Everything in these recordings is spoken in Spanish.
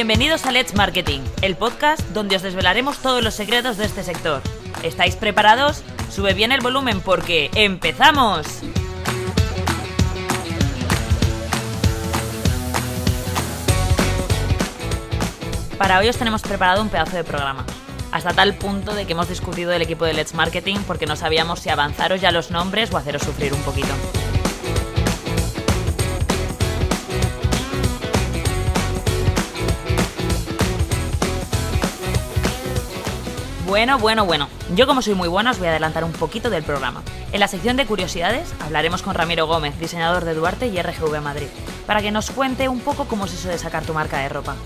Bienvenidos a Let's Marketing, el podcast donde os desvelaremos todos los secretos de este sector. ¿Estáis preparados? Sube bien el volumen porque ¡empezamos! Para hoy os tenemos preparado un pedazo de programa. Hasta tal punto de que hemos discutido el equipo de Let's Marketing porque no sabíamos si avanzaros ya los nombres o haceros sufrir un poquito. Bueno, bueno, bueno. Yo como soy muy buena os voy a adelantar un poquito del programa. En la sección de curiosidades hablaremos con Ramiro Gómez, diseñador de Duarte y RGV Madrid, para que nos cuente un poco cómo es eso de sacar tu marca de ropa.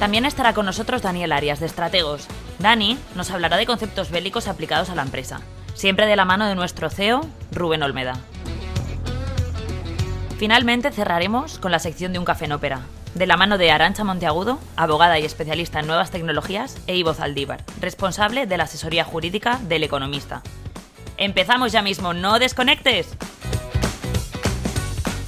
También estará con nosotros Daniel Arias, de Estrategos. Dani nos hablará de conceptos bélicos aplicados a la empresa, siempre de la mano de nuestro CEO, Rubén Olmeda. Finalmente cerraremos con la sección de Un Café en Ópera, de la mano de Arancha Monteagudo, abogada y especialista en nuevas tecnologías, e Ivo Zaldívar, responsable de la asesoría jurídica del Economista. Empezamos ya mismo, no desconectes.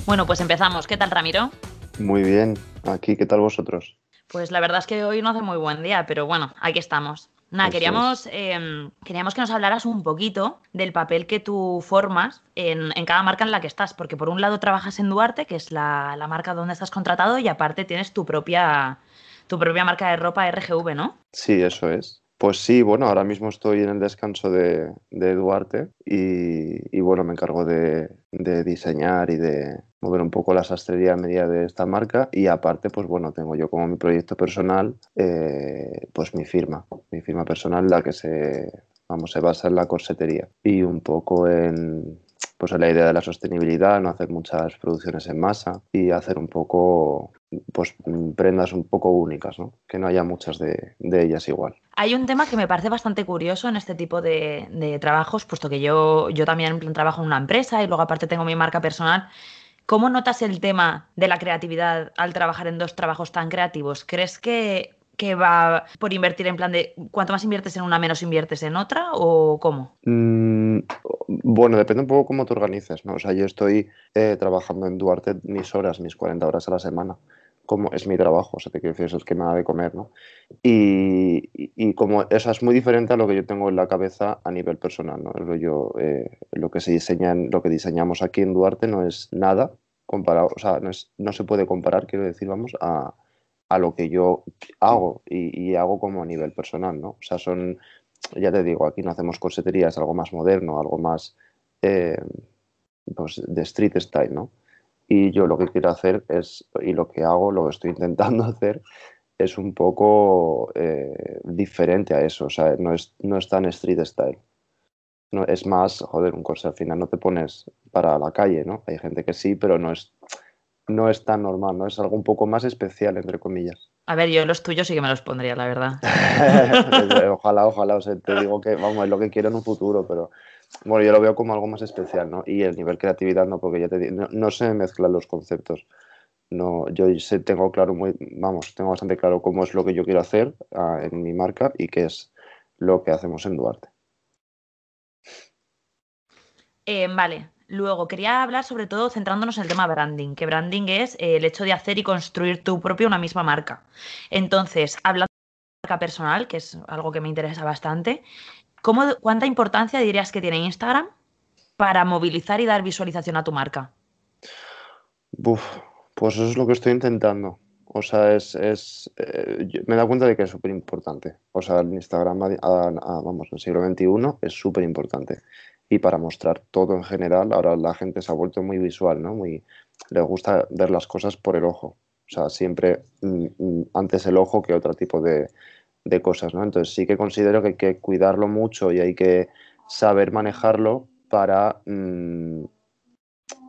Bueno, pues empezamos. ¿Qué tal, Ramiro? Muy bien. Aquí, ¿qué tal vosotros? Pues la verdad es que hoy no hace muy buen día, pero bueno, aquí estamos. Nada, queríamos, em, queríamos que nos hablaras un poquito del papel que tú formas en, cada marca en la que estás, porque por un lado trabajas en Duarte, que es la, marca donde estás contratado, y aparte tienes tu propia, tu propia marca de ropa RGV, ¿no? Sí, eso es. Pues sí, bueno, ahora mismo estoy en el descanso de, Duarte y, bueno, me encargo de, diseñar y de mover un poco la sastrería a medida de esta marca y aparte, pues bueno, tengo yo como mi proyecto personal, eh, pues mi firma, mi firma personal, la que se, vamos, se basa en la corsetería y un poco en, pues la idea de la sostenibilidad, no hacer muchas producciones en masa y hacer un poco pues prendas un poco únicas, ¿no? que no haya muchas de, ellas igual. Hay un tema que me parece bastante curioso en este tipo de, trabajos, puesto que yo, yo también trabajo en una empresa y luego aparte tengo mi marca personal. ¿Cómo notas el tema de la creatividad al trabajar en dos trabajos tan creativos? ¿Crees que, va por invertir en plan de cuanto más inviertes en una, menos inviertes en otra o cómo? Mm, bueno, depende un poco cómo te organices, ¿no? O sea, yo estoy eh, trabajando en Duarte mis horas, mis 40 horas a la semana como es mi trabajo, o sea, te quiero decir, eso es que me da de comer, ¿no? Y, como eso es muy diferente a lo que yo tengo en la cabeza a nivel personal, ¿no? Lo, yo, eh, lo que se diseña, lo que diseñamos aquí en Duarte no es nada comparado, o sea, no, es, no se puede comparar, quiero decir, vamos, a, a lo que yo hago y, hago como a nivel personal, ¿no? O sea, son, ya te digo, aquí no hacemos corsetería, algo más moderno, algo más eh, pues de street style, ¿no? Y yo lo que quiero hacer es, y lo que hago, lo que estoy intentando hacer, es un poco eh, diferente a eso. O sea, no es, no es tan street style. No, es más, joder, un corsé al final no te pones para la calle, ¿no? Hay gente que sí, pero no es, no es tan normal, ¿no? Es algo un poco más especial, entre comillas. A ver, yo los tuyos sí que me los pondría, la verdad. ojalá, ojalá, o sea, te digo que, vamos, es lo que quiero en un futuro, pero bueno, yo lo veo como algo más especial, ¿no? Y el nivel creatividad no, porque ya te digo, no, se mezclan los conceptos. No, yo sé, tengo claro muy, vamos, tengo bastante claro cómo es lo que yo quiero hacer ah, en mi marca y qué es lo que hacemos en Duarte. Eh, vale, luego quería hablar sobre todo centrándonos en el tema branding, que branding es el hecho de hacer y construir tu propio una misma marca. Entonces, hablando de marca personal, que es algo que me interesa bastante, ¿Cuánta importancia dirías que tiene Instagram para movilizar y dar visualización a tu marca? pues eso es lo que estoy intentando. O sea, es, eh, me he dado cuenta de que es súper importante. O sea, el Instagram, vamos, en el siglo XXI es súper importante. Y para mostrar todo en general, ahora la gente se ha vuelto muy visual, ¿no? Muy, le gusta ver las cosas por el ojo. O sea, siempre mm, mm, antes el ojo que otro tipo de, de cosas, ¿no? Entonces sí que considero que hay que cuidarlo mucho y hay que saber manejarlo para, mm,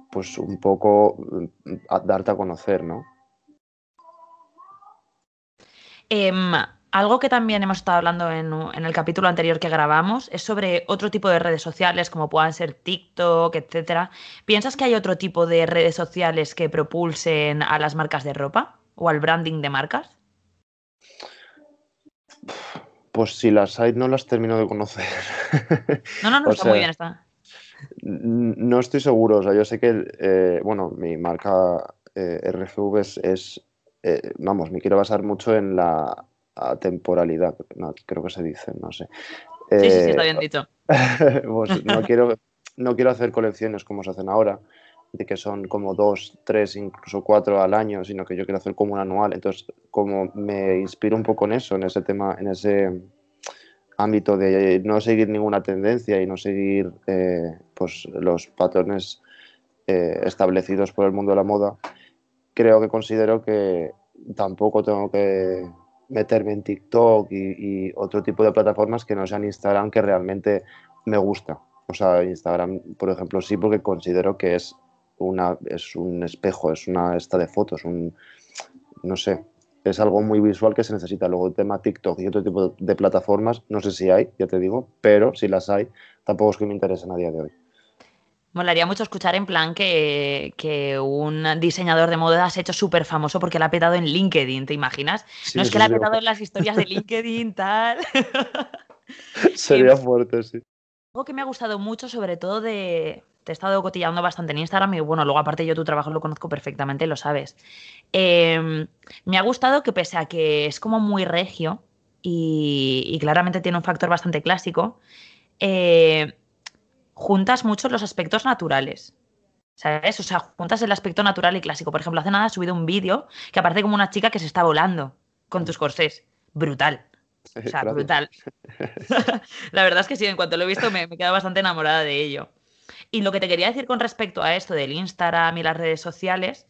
pues un poco darte a conocer, ¿no? Em, algo que también hemos estado hablando en, en, el capítulo anterior que grabamos es sobre otro tipo de redes sociales, como puedan ser TikTok, etcétera. ¿Piensas que hay otro tipo de redes sociales que propulsen a las marcas de ropa o al branding de marcas? Pues si las hay, no las termino de conocer. No, no, no, está muy bien, está. No estoy seguro, o sea, yo sé que, eh, bueno, mi marca eh, RGV es, eh, vamos, me quiero basar mucho en la temporalidad, creo que se dice, no sé. sí, sí, sí, está bien dicho. Pues no, quiero, no quiero hacer colecciones como se hacen ahora, de que son como dos, tres, incluso cuatro al año, sino que yo quiero hacer como un anual. Entonces, como me inspiro un poco en eso, en ese tema, en ese ámbito de no seguir ninguna tendencia y no seguir eh, pues, los patrones eh, establecidos por el mundo de la moda, creo que considero que tampoco tengo que meterme en TikTok y, otro tipo de plataformas que no sean Instagram que realmente me gusta. O sea, Instagram, por ejemplo, sí, porque considero que es una, es un espejo, es una esta de fotos, un, no sé, es algo muy visual que se necesita. Luego el tema TikTok y otro tipo de plataformas, no sé si hay, ya te digo, pero si las hay, tampoco es que me interesen a día de hoy. Molaría mucho escuchar en plan que, un diseñador de moda se ha hecho súper famoso porque la ha petado en LinkedIn, ¿te imaginas? no es que la ha petado en las historias de LinkedIn, tal. Sería fuerte, sí. Algo que me ha gustado mucho, sobre todo de, te he estado cotillando bastante en Instagram y bueno, luego aparte yo tu trabajo lo conozco perfectamente, lo sabes. Em, me ha gustado que pese a que es como muy regio y, claramente tiene un factor bastante clásico, eh, juntas mucho los aspectos naturales. ¿Sabes? O sea, juntas el aspecto natural y clásico. Por ejemplo, hace nada has subido un vídeo que aparece como una chica que se está volando con tus corsés. Brutal. O sea, brutal. la verdad es que sí, en cuanto lo he visto me, me he quedado bastante enamorada de ello. Y lo que te quería decir con respecto a esto del Instagram y las redes sociales,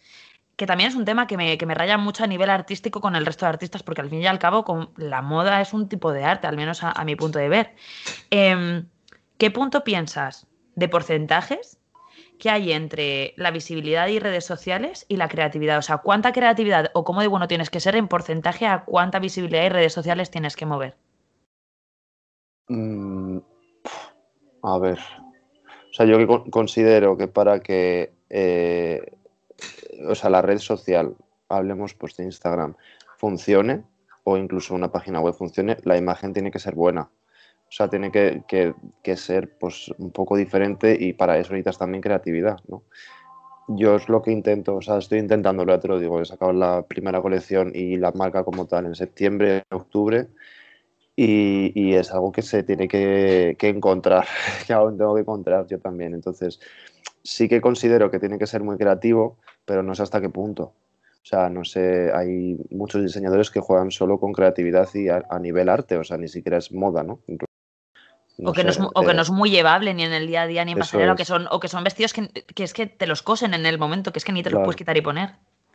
que también es un tema que me, raya mucho a nivel artístico con el resto de artistas, porque al fin y al cabo con la moda es un tipo de arte, al menos a, mi punto de ver. Em, ¿Qué punto piensas de porcentajes que hay entre la visibilidad y redes sociales y la creatividad? O sea, ¿cuánta creatividad o cómo de bueno tienes que ser en porcentaje a cuánta visibilidad y redes sociales tienes que mover? Mm, a ver, o sea, yo considero que para que, eh, o sea, la red social, hablemos pues de Instagram, funcione, o incluso una página web funcione, la imagen tiene que ser buena. O sea, tiene que, ser pues un poco diferente y para eso necesitas también creatividad, ¿no? Yo es lo que intento, o sea, estoy intentándolo, ya te lo digo, he sacado la primera colección y la marca como tal en septiembre, octubre, y, es algo que se tiene que, encontrar, que aún tengo que encontrar yo también. Entonces, sí que considero que tiene que ser muy creativo, pero no sé hasta qué punto. O sea, no sé, hay muchos diseñadores que juegan solo con creatividad y a, nivel arte, o sea, ni siquiera es moda, ¿no? O, que no es, o, que eh, no es, muy llevable ni en el día a día ni en pasarela, o que son, o que son vestidos que, que, es que te los cosen en el momento, que es que ni te los puedes quitar y poner.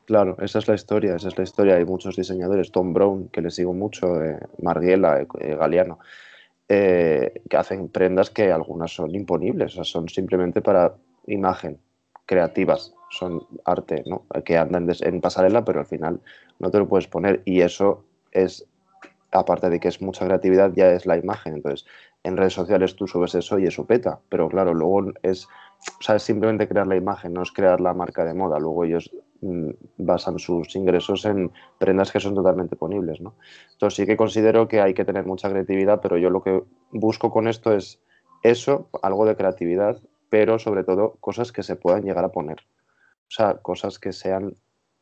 Claro, esa es la historia, esa es la historia. Hay muchos diseñadores, Tom Brown, que le sigo mucho, eh, Margiela, eh, Galeano, eh, que hacen prendas que algunas son imponibles, o sea, son simplemente para imagen, creativas, son arte, ¿no? Que andan en pasarela, pero al final no te lo puedes poner. Y eso es, aparte de que es mucha creatividad, ya es la imagen. Entonces, en redes sociales tú subes eso y eso peta, pero claro, luego es, o sea, es simplemente crear la imagen, no es crear la marca de moda. Luego ellos Mm, basan sus ingresos en prendas que son totalmente ponibles. ¿no? Entonces sí que considero que hay que tener mucha creatividad, pero yo lo que busco con esto es eso, algo de creatividad, pero sobre todo cosas que se puedan llegar a poner. O sea, cosas que sean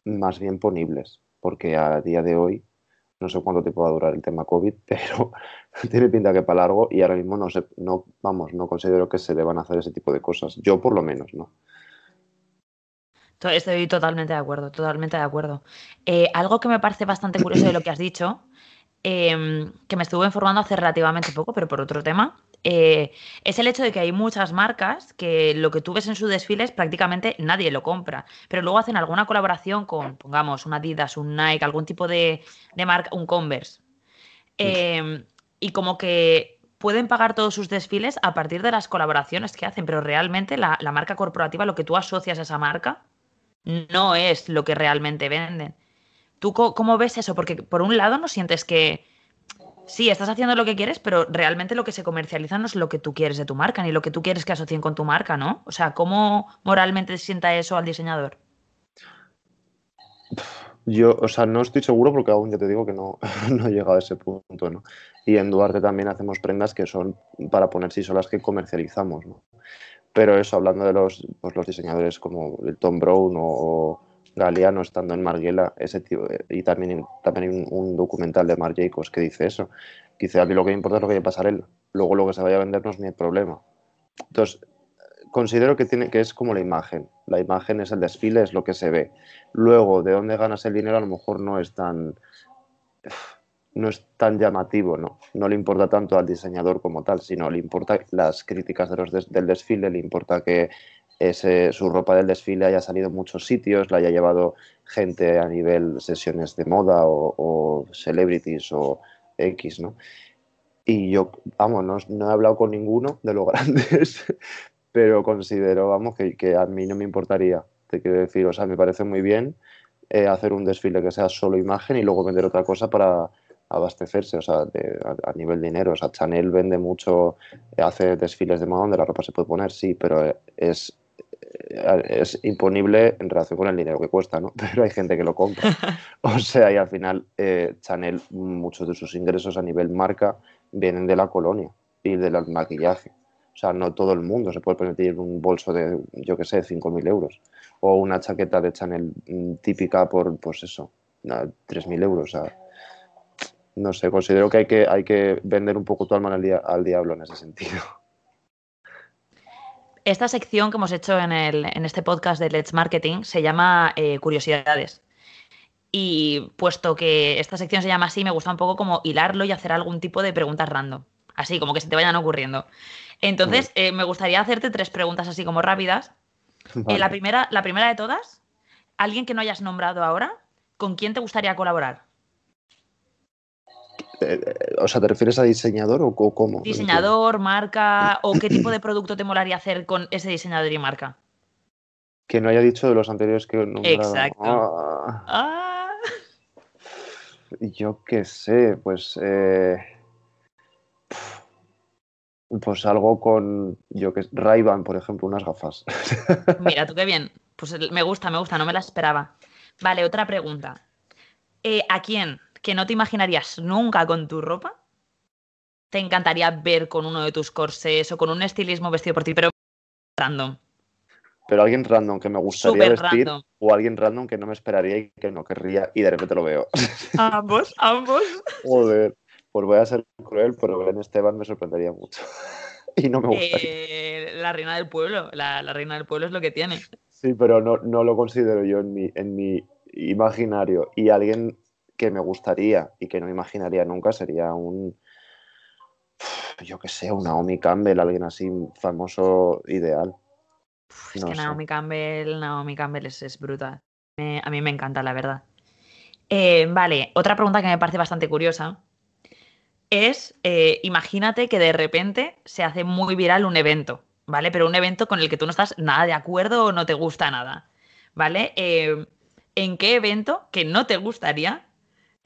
más bien ponibles, porque a día de hoy no sé cuánto tiempo va a durar el tema COVID, pero tiene pinta que para largo y ahora mismo no sé, no, vamos, no considero que se deban hacer ese tipo de cosas. Yo por lo menos, ¿no? Estoy totalmente de acuerdo, totalmente de acuerdo. Eh, algo que me parece bastante curioso de lo que has dicho, em, que me estuve informando hace relativamente poco, pero por otro tema, eh, es el hecho de que hay muchas marcas que lo que tú ves en sus desfiles prácticamente nadie lo compra, pero luego hacen alguna colaboración con, pongamos, un Adidas, un Nike, algún tipo de, marca, un Converse. Em, y como que pueden pagar todos sus desfiles a partir de las colaboraciones que hacen, pero realmente la, la marca corporativa, lo que tú asocias a esa marca, no es lo que realmente venden. ¿Tú cómo ves eso? Porque por un lado no sientes que sí, estás haciendo lo que quieres, pero realmente lo que se comercializa no es lo que tú quieres de tu marca, ni lo que tú quieres que asocien con tu marca, ¿no? O sea, ¿cómo moralmente sienta eso al diseñador? Yo, o sea, no estoy seguro porque aún ya te digo que no, no he llegado a ese punto, ¿no? Y en Duarte también hacemos prendas que son para poner sí son las que comercializamos, ¿no? Pero eso, hablando de los, pues, los diseñadores como el Tom Brown o, Galeano estando en Marguela, ese tío, y también, también hay un, documental de Marc Jacobs que dice eso. Dice, a mí lo que importa es lo que hay pasar él. Luego lo que se vaya a vender no es mi problema. Entonces, considero que, tiene, que es como la imagen. La imagen es el desfile, es lo que se ve. Luego, de dónde ganas el dinero a lo mejor no es tan, no es tan llamativo, ¿no? No le importa tanto al diseñador como tal, sino le importa las críticas de los del desfile, le importa que ese, su ropa del desfile haya salido en muchos sitios, la haya llevado gente a nivel sesiones de moda o, celebrities o X, ¿no? Y yo, vamos, no, no, he hablado con ninguno de los grandes, pero considero, vamos, que, que, a mí no me importaría, te quiero decir, o sea, me parece muy bien eh, hacer un desfile que sea solo imagen y luego vender otra cosa para abastecerse, o sea, a, nivel dinero. O sea, Chanel vende mucho, hace desfiles de moda donde la ropa se puede poner, sí, pero es, es imponible en relación con el dinero que cuesta, ¿no? Pero hay gente que lo compra. O sea, y al final eh, Chanel, muchos de sus ingresos a nivel marca vienen de la colonia y del maquillaje. O sea, no todo el mundo se puede permitir un bolso de, yo qué sé, 5.000 euros. O una chaqueta de Chanel mm, típica por, pues eso, 3.000 euros. O sea, no sé, considero que hay que, hay que vender un poco tu alma al, al diablo en ese sentido. Esta sección que hemos hecho en, el, en este podcast de Let's Marketing se llama eh, Curiosidades. Y puesto que esta sección se llama así, me gusta un poco como hilarlo y hacer algún tipo de preguntas random. Así, como que se te vayan ocurriendo. Entonces, eh, me gustaría hacerte tres preguntas así como rápidas. Eh, la, primera, la primera de todas, alguien que no hayas nombrado ahora, ¿con quién te gustaría colaborar? Eh, o sea, ¿te refieres a diseñador o cómo? Diseñador, marca, o qué tipo de producto te molaría hacer con ese diseñador y marca. Que no haya dicho de los anteriores que nombrado. Exacto. Ah. Ah. Yo qué sé, pues. Pues algo con, yo que ray por ejemplo, unas gafas. Mira, tú qué bien. Pues me gusta, me gusta, no me la esperaba. Vale, otra pregunta. Eh, ¿A quién que no te imaginarías nunca con tu ropa? ¿Te encantaría ver con uno de tus corsés o con un estilismo vestido por ti, pero random? Pero alguien random que me gustaría vestir o alguien random que no me esperaría y que no querría y de repente lo veo. Ambos, ambos. Joder. Pues voy a ser cruel, pero Belén Esteban me sorprendería mucho. y no me gustaría. Eh, la reina del pueblo, la, reina del pueblo es lo que tiene. Sí, pero no, no lo considero yo en mi, en mi imaginario. Y alguien que me gustaría y que no imaginaría nunca sería un, yo que sé, un Naomi Campbell, alguien así famoso ideal. es que Naomi Campbell, Naomi Campbell es, brutal. a mí me encanta, la verdad. Eh, vale, otra pregunta que me parece bastante curiosa es, eh, imagínate que de repente se hace muy viral un evento, ¿vale? Pero un evento con el que tú no estás nada de acuerdo o no te gusta nada, ¿vale? Eh, ¿En qué evento que no te gustaría,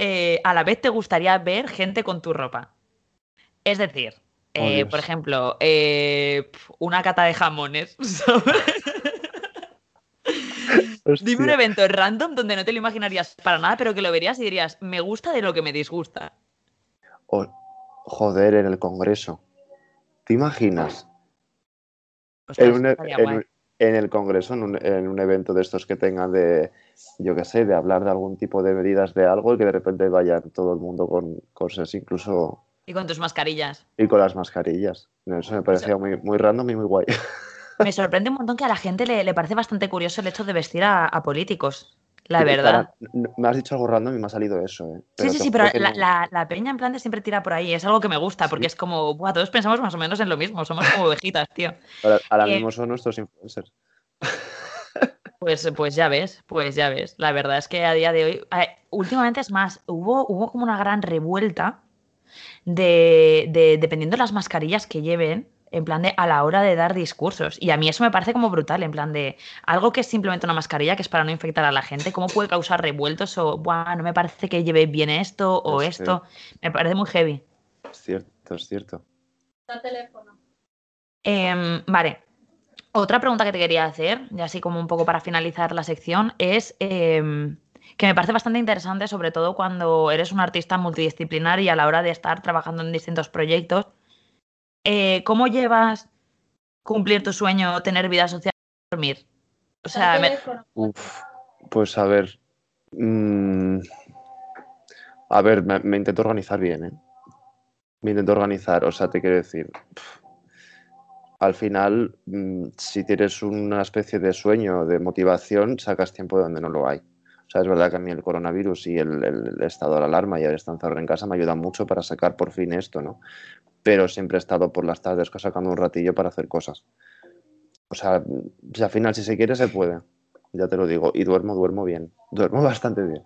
eh, a la vez te gustaría ver gente con tu ropa? Es decir, oh, por ejemplo, una cata de jamones, Dime un evento random donde no te lo imaginarías para nada, pero que lo verías y dirías, me gusta de lo que me disgusta joder, en el Congreso. ¿Te imaginas? en, e, el Congreso, en un, evento de estos que tengan de, yo qué sé, de hablar de algún tipo de medidas de algo y que de repente vayan todo el mundo con cosas, incluso... Y con tus mascarillas. Y con las mascarillas. Eso me parecía muy, muy random y muy guay. Me sorprende un montón que a la gente le, parece bastante curioso el hecho de vestir a políticos. La verdad. me has dicho algo random y me ha salido eso, ¿eh? sí, sí, sí, pero la, peña en plan de siempre tira por ahí. Es algo que me gusta, porque es como, Buah, todos pensamos más o menos en lo mismo. Somos como ovejitas, tío. Ahora, eh, mismo son nuestros influencers. Pues, pues ya ves, pues ya ves. La verdad es que a día de hoy, últimamente es más, hubo, hubo como una gran revuelta de, de, dependiendo de las mascarillas que lleven, en plan de a la hora de dar discursos. Y a mí eso me parece como brutal, en plan de algo que es simplemente una mascarilla, que es para no infectar a la gente, ¿cómo puede causar revueltos o, Buah, no me parece que lleve bien esto o esto? Me parece muy heavy. Es cierto, es cierto. teléfono. Em, vale. Otra pregunta que te quería hacer, ya así como un poco para finalizar la sección, es em, que me parece bastante interesante, sobre todo cuando eres un artista multidisciplinar y a la hora de estar trabajando en distintos proyectos eh, ¿cómo llevas cumplir tu sueño, tener vida social y dormir? O sea, Pues a ver. mm, a ver, me, me intento organizar bien, ¿eh? Me intento organizar, o sea, te quiero decir. Al final, mm, si tienes una especie de sueño, de motivación, sacas tiempo de donde no lo hay. O sea, es verdad que a mí el coronavirus y el, el- estado de alarma y el estar encerrado en casa me ayudan mucho para sacar por fin esto, ¿no? Pero siempre he estado por las tardes sacando un ratillo para hacer cosas. O sea, si al final, si se quiere, se puede. Ya te lo digo. Y duermo, duermo bien. Duermo bastante bien.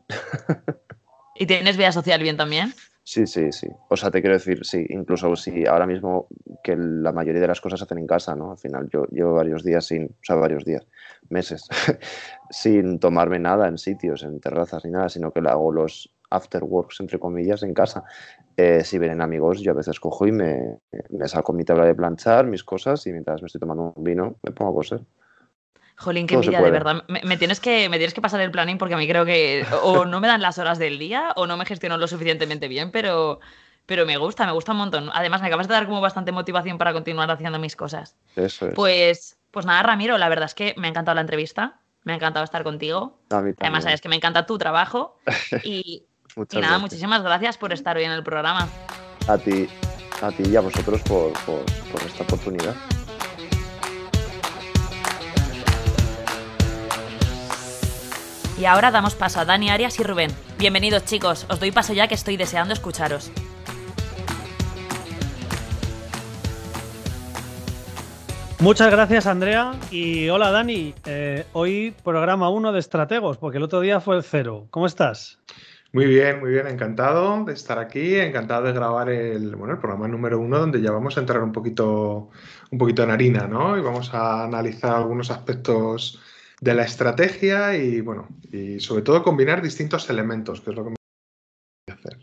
¿Y tienes vida social bien también? Sí, sí, sí. O sea, te quiero decir, sí, incluso si ahora mismo que la mayoría de las cosas se hacen en casa, ¿no? Al final yo llevo varios días sin, o sea, varios días, meses, sin tomarme nada en sitios, en terrazas ni nada, sino que hago los after works, entre comillas, en casa. Eh, si vienen amigos, yo a veces cojo y me, me saco mi tabla de planchar, mis cosas, y mientras me estoy tomando un vino, me pongo a coser. Jolín, qué envidia, de verdad. Me, me tienes que, me tienes que pasar el planning porque a mí creo que o no me dan las horas del día o no me gestiono lo suficientemente bien, pero, pero me gusta, me gusta un montón. Además, me acabas de dar como bastante motivación para continuar haciendo mis cosas. Eso es. Pues, pues nada, Ramiro, la verdad es que me ha encantado la entrevista, me ha encantado estar contigo. A mí Además, sabes que me encanta tu trabajo y, nada, gracias. muchísimas gracias por estar hoy en el programa. A ti, a ti y a vosotros por, por, por esta oportunidad. Y ahora damos paso a Dani Arias y Rubén. Bienvenidos chicos, os doy paso ya que estoy deseando escucharos. Muchas gracias, Andrea. Y hola, Dani. Eh, hoy programa 1 de Estrategos, porque el otro día fue el cero. ¿Cómo estás? Muy bien, muy bien, encantado de estar aquí, encantado de grabar el, bueno, el programa número uno, donde ya vamos a entrar un poquito, un poquito en harina, ¿no? Y vamos a analizar algunos aspectos de la estrategia y, bueno, y sobre todo combinar distintos elementos, que es lo que me voy a hacer.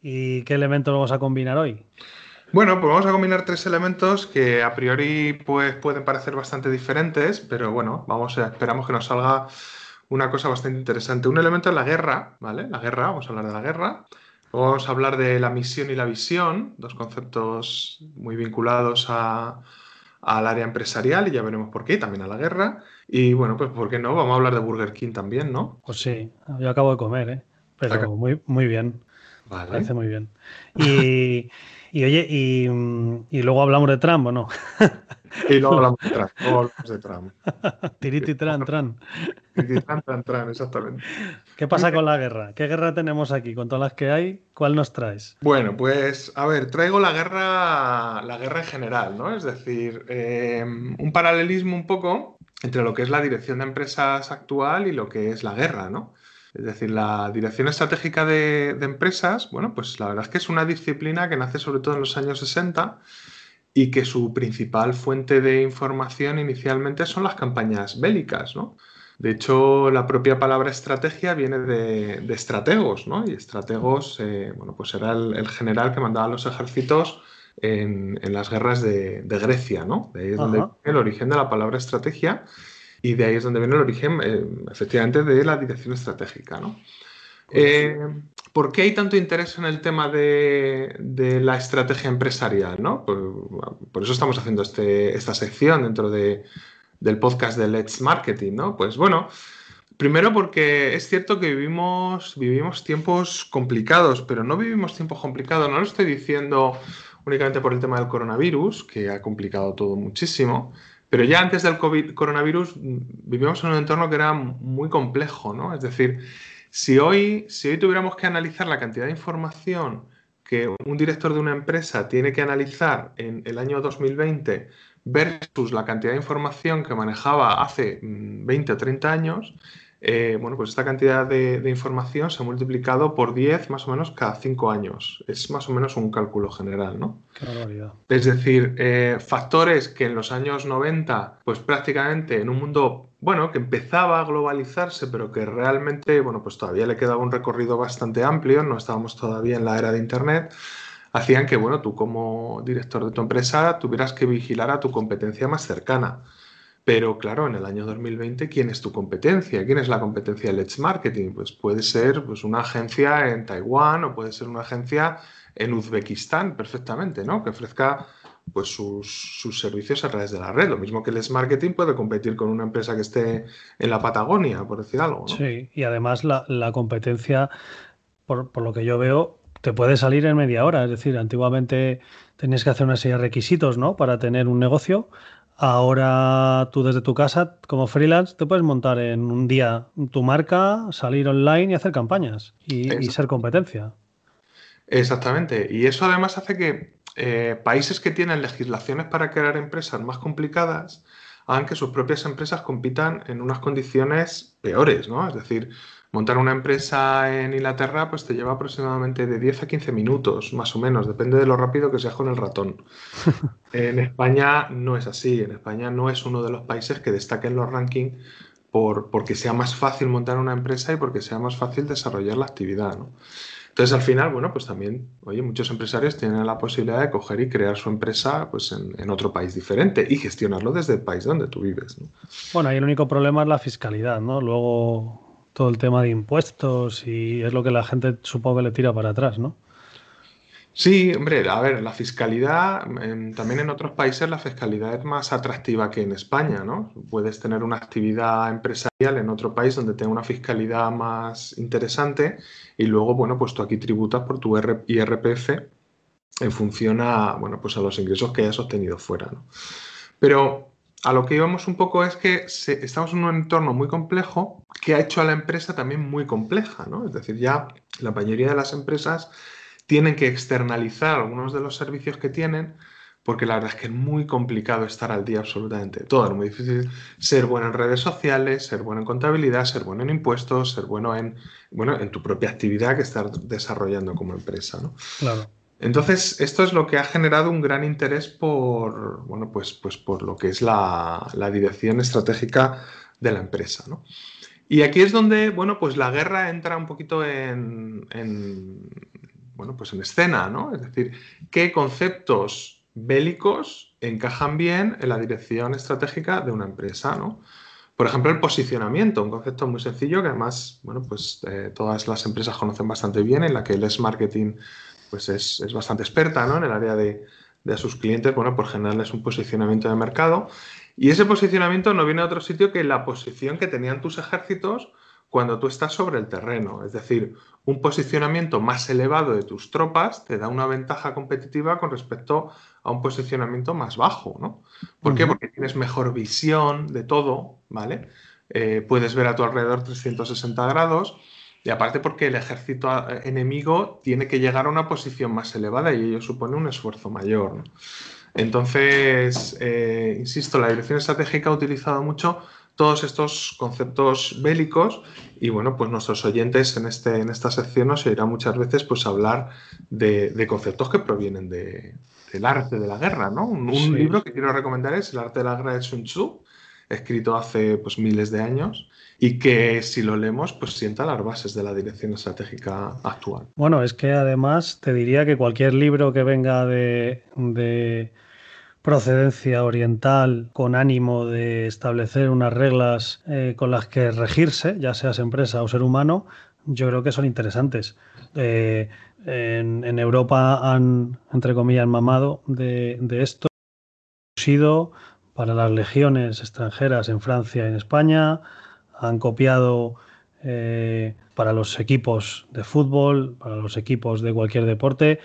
¿Y qué elementos vamos a combinar hoy? Bueno, pues vamos a combinar tres elementos que a priori pues, pueden parecer bastante diferentes, pero bueno, vamos a, esperamos que nos salga una cosa bastante interesante. Un elemento es la guerra, ¿vale? La guerra, vamos a hablar de la guerra. Luego vamos a hablar de la misión y la visión, dos conceptos muy vinculados a- al área empresarial y ya veremos por qué, y también a la guerra. Y bueno, pues ¿por qué no? Vamos a hablar de Burger King también, ¿no? Pues sí, yo acabo de comer, ¿eh? Pero Acá. muy, muy bien, Vale. parece muy bien. Y, y oye, y, mm, y luego hablamos de Trump, ¿o no? Y luego hablamos de Trump. luego hablamos de Trump. Tiriti tran, tran. Trump, Trump, exactamente. ¿Qué pasa con la guerra? ¿Qué guerra tenemos aquí? Con todas las que hay, ¿cuál nos traes? Bueno, pues a ver, traigo la guerra, la guerra en general, ¿no? Es decir, eh, un paralelismo un poco entre lo que es la dirección de empresas actual y lo que es la guerra, ¿no? Es decir, la dirección estratégica de, empresas, bueno, pues la verdad es que es una disciplina que nace sobre todo en los años 60 y que su principal fuente de información inicialmente son las campañas bélicas, ¿no? De hecho, la propia palabra estrategia viene de, estrategos, ¿no? Y estrategos, eh, bueno, pues era el, el general que mandaba los ejércitos en, en las guerras de, de Grecia, ¿no? De ahí es donde Ajá. viene el origen de la palabra estrategia y de ahí es donde viene el origen, eh, efectivamente, de la dirección estratégica, ¿no? Eh, ¿Por qué hay tanto interés en el tema de, de la estrategia empresarial? ¿no? Por, por eso estamos haciendo este, esta sección dentro de, del podcast de Let's Marketing. ¿no? Pues bueno, primero porque es cierto que vivimos, vivimos tiempos complicados, pero no vivimos tiempos complicados. No lo estoy diciendo únicamente por el tema del coronavirus, que ha complicado todo muchísimo. Pero ya antes del COVID, coronavirus mm, vivíamos en un entorno que era muy complejo, ¿no? Es decir, si hoy, si hoy tuviéramos que analizar la cantidad de información que un director de una empresa tiene que analizar en el año 2020 versus la cantidad de información que manejaba hace mm, 20 o 30 años, eh, bueno, pues esta cantidad de, de información se ha multiplicado por 10 más o menos cada 5 años. Es más o menos un cálculo general, ¿no? Qué barbaridad. Es decir, eh, factores que en los años 90, pues prácticamente en un mundo, bueno, que empezaba a globalizarse, pero que realmente, bueno, pues todavía le quedaba un recorrido bastante amplio, no estábamos todavía en la era de Internet, hacían que, bueno, tú como director de tu empresa tuvieras que vigilar a tu competencia más cercana. Pero claro, en el año 2020, ¿quién es tu competencia? ¿Quién es la competencia de Let's Marketing? Pues puede ser pues, una agencia en Taiwán o puede ser una agencia en Uzbekistán, perfectamente, ¿no? Que ofrezca pues sus, servicios a través de la red. Lo mismo que el marketing puede competir con una empresa que esté en la Patagonia, por decir algo. Sí, y además la, competencia, por, por, lo que yo veo, te puede salir en media hora. Es decir, antiguamente tenías que hacer una serie de requisitos ¿no? para tener un negocio. Ahora tú desde tu casa, como freelance, te puedes montar en un día tu marca, salir online y hacer campañas y, ser competencia. Exactamente. Y eso además hace que eh, países que tienen legislaciones para crear empresas más complicadas hagan que sus propias empresas compitan en unas condiciones peores, ¿no? Es decir, Montar una empresa en Inglaterra pues te lleva aproximadamente de 10 a 15 minutos, más o menos, depende de lo rápido que seas con el ratón. en España no es así, en España no es uno de los países que destaque en los rankings por, porque sea más fácil montar una empresa y porque sea más fácil desarrollar la actividad. Entonces, al final, bueno, pues también, oye, muchos empresarios tienen la posibilidad de coger y crear su empresa pues, en, otro país diferente y gestionarlo desde el país donde tú vives. Bueno, ahí el único problema es la fiscalidad, ¿no? Luego todo el tema de impuestos y es lo que la gente supongo que le tira para atrás, ¿no? Sí, hombre, a ver, la fiscalidad, también en otros países la fiscalidad es más atractiva que en España, ¿no? Puedes tener una actividad empresarial en otro país donde tenga una fiscalidad más interesante y luego, bueno, pues tú aquí tributas por tu IRPF en función a, bueno, pues a los ingresos que hayas obtenido fuera, ¿no? Pero a lo que íbamos un poco es que estamos en un entorno muy complejo que ha hecho a la empresa también muy compleja, ¿no? Es decir, ya la mayoría de las empresas tienen que externalizar algunos de los servicios que tienen porque la verdad es que es muy complicado estar al día absolutamente todo. Es muy difícil ser bueno en redes sociales, ser bueno en contabilidad, ser bueno en impuestos, ser bueno en, bueno, en tu propia actividad que estás desarrollando como empresa, ¿no? Claro. Entonces, esto es lo que ha generado un gran interés por, bueno, pues, pues por lo que es la, dirección estratégica de la empresa. Y aquí es donde, bueno, pues la guerra entra un poquito en, bueno, pues en escena, ¿no? Es decir, qué conceptos bélicos encajan bien en la dirección estratégica de una empresa, ¿no? Por ejemplo, el posicionamiento, un concepto muy sencillo que además, bueno, pues eh, todas las empresas conocen bastante bien, en la que el es marketing pues es, bastante experta ¿no? en el área de, de, sus clientes, bueno, por generarles un posicionamiento de mercado. Y ese posicionamiento no viene a otro sitio que la posición que tenían tus ejércitos cuando tú estás sobre el terreno. Es decir, un posicionamiento más elevado de tus tropas te da una ventaja competitiva con respecto a un posicionamiento más bajo, ¿no? ¿Por qué? Porque tienes mejor visión de todo, ¿vale? Eh, puedes ver a tu alrededor 360 grados y aparte porque el ejército eh, enemigo tiene que llegar a una posición más elevada y ello supone un esfuerzo mayor. Entonces, eh, insisto, la dirección estratégica ha utilizado mucho todos estos conceptos bélicos y bueno, pues nuestros oyentes en, este, en esta sección nos oirán muchas veces pues hablar de, conceptos que provienen del arte de la guerra, ¿no? Un, libro que quiero recomendar es El arte de la guerra de Sun Tzu, escrito hace pues miles de años y que si lo leemos, pues sienta las bases de la dirección estratégica actual. Bueno, es que además te diría que cualquier libro que venga de, procedencia oriental con ánimo de establecer unas reglas eh, con las que regirse, ya seas empresa o ser humano, yo creo que son interesantes. Eh, en, Europa han, entre comillas, mamado de, de esto. Sido para las legiones extranjeras en Francia y en España, han copiado eh, para los equipos de fútbol, para los equipos de cualquier deporte.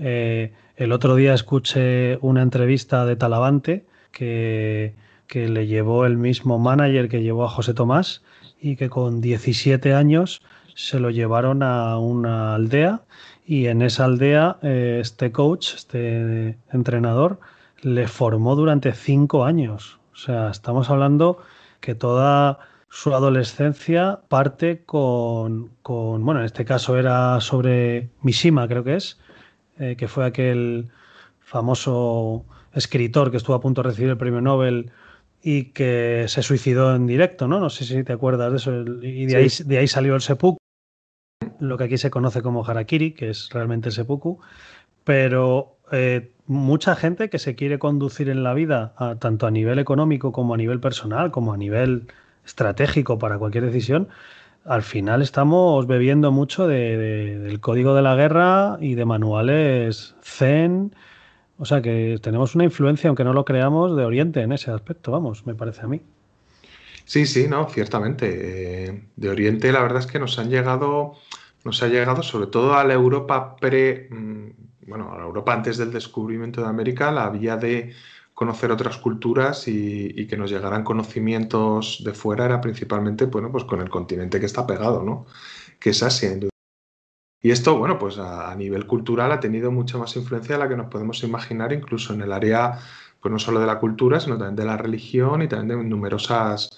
Eh, el otro día escuché una entrevista de Talavante que, que, le llevó el mismo manager que llevó a José Tomás y que con 17 años se lo llevaron a una aldea y en esa aldea eh, este coach, este entrenador, le formó durante cinco años. O sea, estamos hablando que toda su adolescencia parte con, bueno, en este caso era sobre Mishima, creo que es, eh, que fue aquel famoso escritor que estuvo a punto de recibir el premio Nobel y que se suicidó en directo, ¿no? No sé si te acuerdas de eso. Y de, ahí, de ahí salió el seppuku, lo que aquí se conoce como harakiri, que es realmente el seppuku. Pero eh, mucha gente que se quiere conducir en la vida, tanto a nivel económico como a nivel personal, como a nivel estratégico para cualquier decisión, al final estamos bebiendo mucho del código de la guerra y de manuales Zen O sea que tenemos una influencia, aunque no lo creamos, de Oriente en ese aspecto, vamos, me parece a mí. Sí, sí, no, ciertamente. Eh, de Oriente la verdad es que nos han llegado, nos ha llegado sobre todo a la Europa pre, mm, bueno, a Europa antes del descubrimiento de América, la vía de conocer otras culturas y, que nos llegaran conocimientos de fuera era principalmente, bueno, pues con el continente que está pegado, ¿no? Que es Asia. Y esto, bueno, pues a, nivel cultural ha tenido mucha más influencia de la que nos podemos imaginar, incluso en el área, pues no solo de la cultura, sino también de la religión y también de numerosas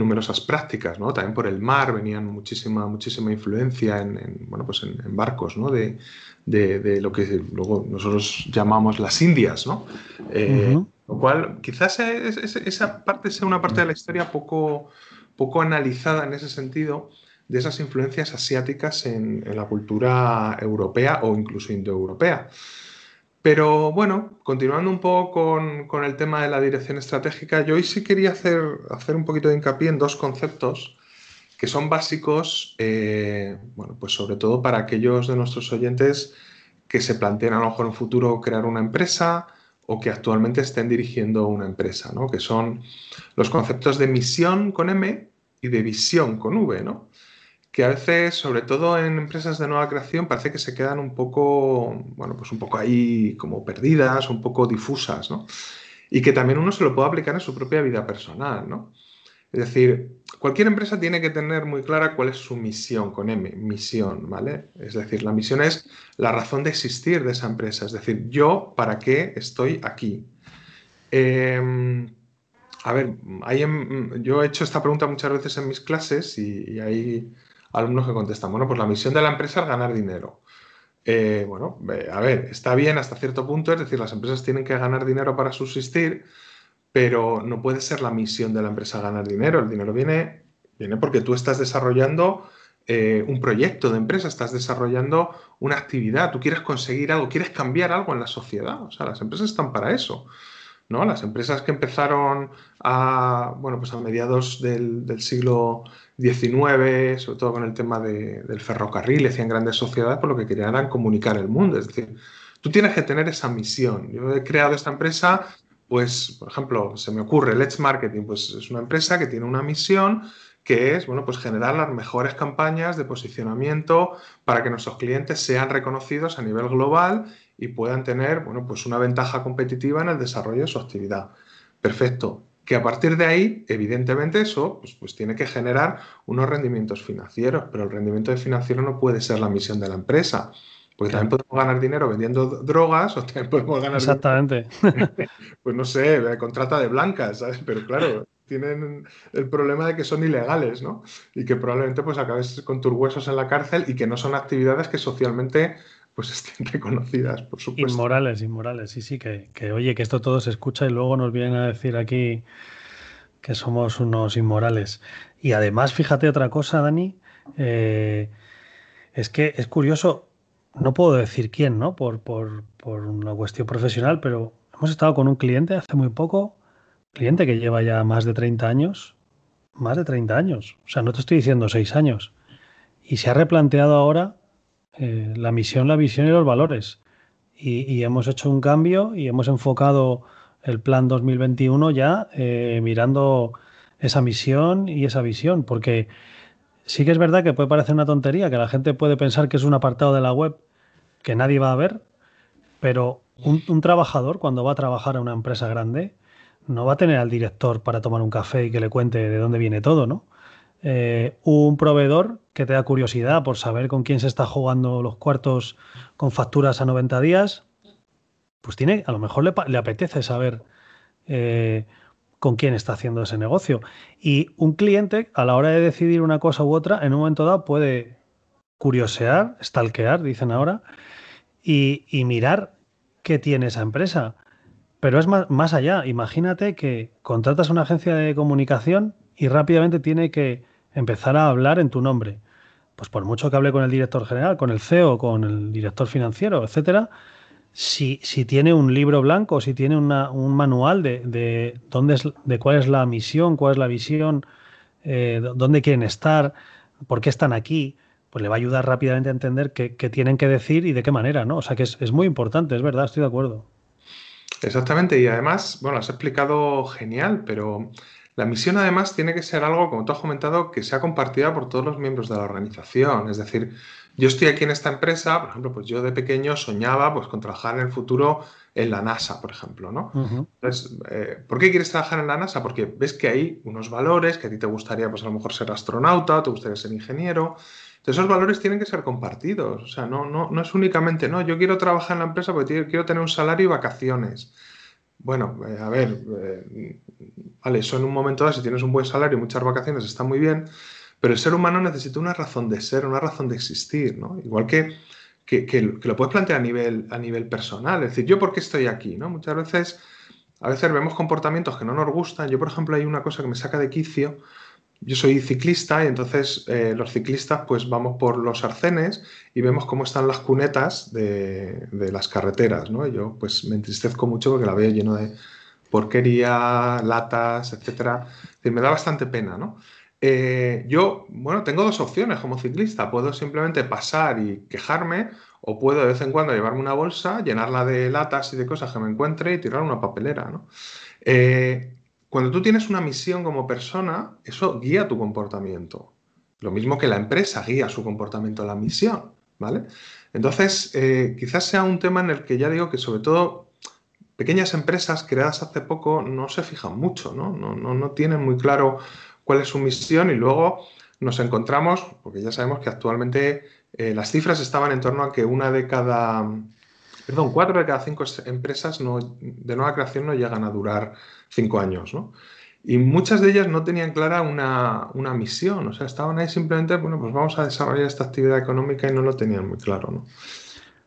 numerosas prácticas, ¿no? También por el mar venían muchísima, muchísima influencia en, bueno, pues en, barcos, ¿no? De, lo que luego nosotros llamamos las Indias, ¿no? Eh, lo cual quizás esa parte sea una parte de la historia poco, poco analizada en ese sentido de esas influencias asiáticas en, en la cultura europea o incluso indoeuropea. Pero bueno, continuando un poco con, el tema de la dirección estratégica, yo hoy sí quería hacer, hacer un poquito de hincapié en dos conceptos que son básicos, eh, bueno, pues sobre todo para aquellos de nuestros oyentes que se plantean a lo mejor en futuro crear una empresa o que actualmente estén dirigiendo una empresa, ¿no? Que son los conceptos de misión con M y de visión con V, ¿no? que a veces, sobre todo en empresas de nueva creación, parece que se quedan un poco, bueno, pues un poco ahí como perdidas, un poco difusas, ¿no? Y que también uno se lo puede aplicar en su propia vida personal, ¿no? Es decir, cualquier empresa tiene que tener muy clara cuál es su misión con M, misión, ¿vale? Es decir, la misión es la razón de existir de esa empresa, es decir, yo para qué estoy aquí. Em, a ver, yo he hecho esta pregunta muchas veces en mis clases y, y hay alumnos que contestan, bueno, pues la misión de la empresa es ganar dinero. Eh, bueno, a ver, está bien hasta cierto punto, es decir, las empresas tienen que ganar dinero para subsistir, pero no puede ser la misión de la empresa ganar dinero. El dinero viene, viene porque tú estás desarrollando eh, un proyecto de empresa, estás desarrollando una actividad, tú quieres conseguir algo, quieres cambiar algo en la sociedad. O sea, las empresas están para eso. ¿no? Las empresas que empezaron a, bueno, pues a mediados del, siglo XIX, sobre todo con el tema del ferrocarril, hacían grandes sociedades, por lo que querían comunicar el mundo. Es decir, tú tienes que tener esa misión. Yo he creado esta empresa, pues, por ejemplo, se me ocurre Let's Marketing, pues es una empresa que tiene una misión que es, bueno, pues generar las mejores campañas de posicionamiento para que nuestros clientes sean reconocidos a nivel global y puedan tener, bueno, pues una ventaja competitiva en el desarrollo de su actividad. Perfecto que a partir de ahí, evidentemente, eso pues, pues, tiene que generar unos rendimientos financieros, pero el rendimiento financiero no puede ser la misión de la empresa. Porque también podemos ganar dinero vendiendo drogas o también podemos ganar Exactamente. pues no sé, contrata de blancas, ¿sabes? Pero claro, tienen el problema de que son ilegales, ¿no? Y que probablemente pues acabes con tus huesos en la cárcel y que no son actividades que socialmente pues estén reconocidas, por supuesto. Inmorales, inmorales, sí, sí, que, que, oye, que esto todo se escucha y luego nos vienen a decir aquí que somos unos inmorales. Y además, fíjate otra cosa, Dani, eh, es que es curioso, no puedo decir quién, ¿no? Por, por, por una cuestión profesional, pero hemos estado con un cliente hace muy poco, cliente que lleva ya más de 30 años, más de 30 años, o sea, no te estoy diciendo 6 años, y se ha replanteado ahora eh, la misión, la visión y los valores. Y, hemos hecho un cambio y hemos enfocado el plan 2021 ya eh, mirando esa misión y esa visión, porque sí que es verdad que puede parecer una tontería, que la gente puede pensar que es un apartado de la web que nadie va a ver, pero un, trabajador cuando va a trabajar a una empresa grande no va a tener al director para tomar un café y que le cuente de dónde viene todo, ¿no? Eh, un proveedor que te da curiosidad por saber con quién se está jugando los cuartos con facturas a 90 días, pues tiene, a lo mejor le, apetece saber eh, con quién está haciendo ese negocio. Y un cliente, a la hora de decidir una cosa u otra, en un momento dado puede curiosear, stalkear, dicen ahora, y, mirar qué tiene esa empresa. Pero es más, más allá. Imagínate que contratas una agencia de comunicación y rápidamente tiene que empezar a hablar en tu nombre. Pues por mucho que hable con el director general, con el CEO, con el director financiero, etcétera, si, tiene un libro blanco, si tiene un manual de, dónde es, de cuál es la misión, cuál es la visión, eh, dónde quieren estar, por qué están aquí, pues le va a ayudar rápidamente a entender qué, tienen que decir y de qué manera, ¿no? O sea que es, es muy importante, es verdad, estoy de acuerdo. Exactamente, y además, bueno, has explicado genial, pero la misión además tiene que ser algo, como tú has comentado, que sea compartida por todos los miembros de la organización. Es decir, yo estoy aquí en esta empresa, por ejemplo, pues yo de pequeño soñaba pues con trabajar en el futuro en la NASA, por ejemplo, ¿no? Entonces, eh, ¿por qué quieres trabajar en la NASA? Porque ves que hay unos valores, que a ti te gustaría, pues a lo mejor ser astronauta, te gustaría ser ingeniero. Entonces, esos valores tienen que ser compartidos. O sea, no, no, no es únicamente, no, yo quiero trabajar en la empresa porque quiero tener un salario y vacaciones. Bueno, eh, a ver, eh, vale, eso en un momento dado, si tienes un buen salario y muchas vacaciones, está muy bien, pero el ser humano necesita una razón de ser, una razón de existir, ¿no? Igual que, que, lo puedes plantear a nivel, a nivel personal, es decir, ¿yo por qué estoy aquí? ¿no? Muchas veces, a veces vemos comportamientos que no nos gustan. Yo, por ejemplo, hay una cosa que me saca de quicio. Yo soy ciclista y entonces eh, los ciclistas pues vamos por los arcenes y vemos cómo están las cunetas de, de las carreteras, ¿no? yo pues me entristezco mucho porque la veo lleno de porquería, latas, etcétera. me da bastante pena, ¿no? Eh, yo, bueno, tengo dos opciones como ciclista. Puedo simplemente pasar y quejarme o puedo de vez en cuando llevarme una bolsa, llenarla de latas y de cosas que me encuentre y tirar una papelera, ¿no? Eh, cuando tú tienes una misión como persona, eso guía tu comportamiento. Lo mismo que la empresa guía su comportamiento a la misión, ¿vale? Entonces, eh, quizás sea un tema en el que ya digo que sobre todo pequeñas empresas creadas hace poco no se fijan mucho, ¿no? No, no, no tienen muy claro cuál es su misión y luego nos encontramos, porque ya sabemos que actualmente eh, las cifras estaban en torno a que una de cada, perdón, cuatro de cada cinco empresas no, de nueva creación no llegan a durar cinco años, ¿no? Y muchas de ellas no tenían clara una, una, misión, o sea, estaban ahí simplemente, bueno, pues vamos a desarrollar esta actividad económica y no lo tenían muy claro, ¿no?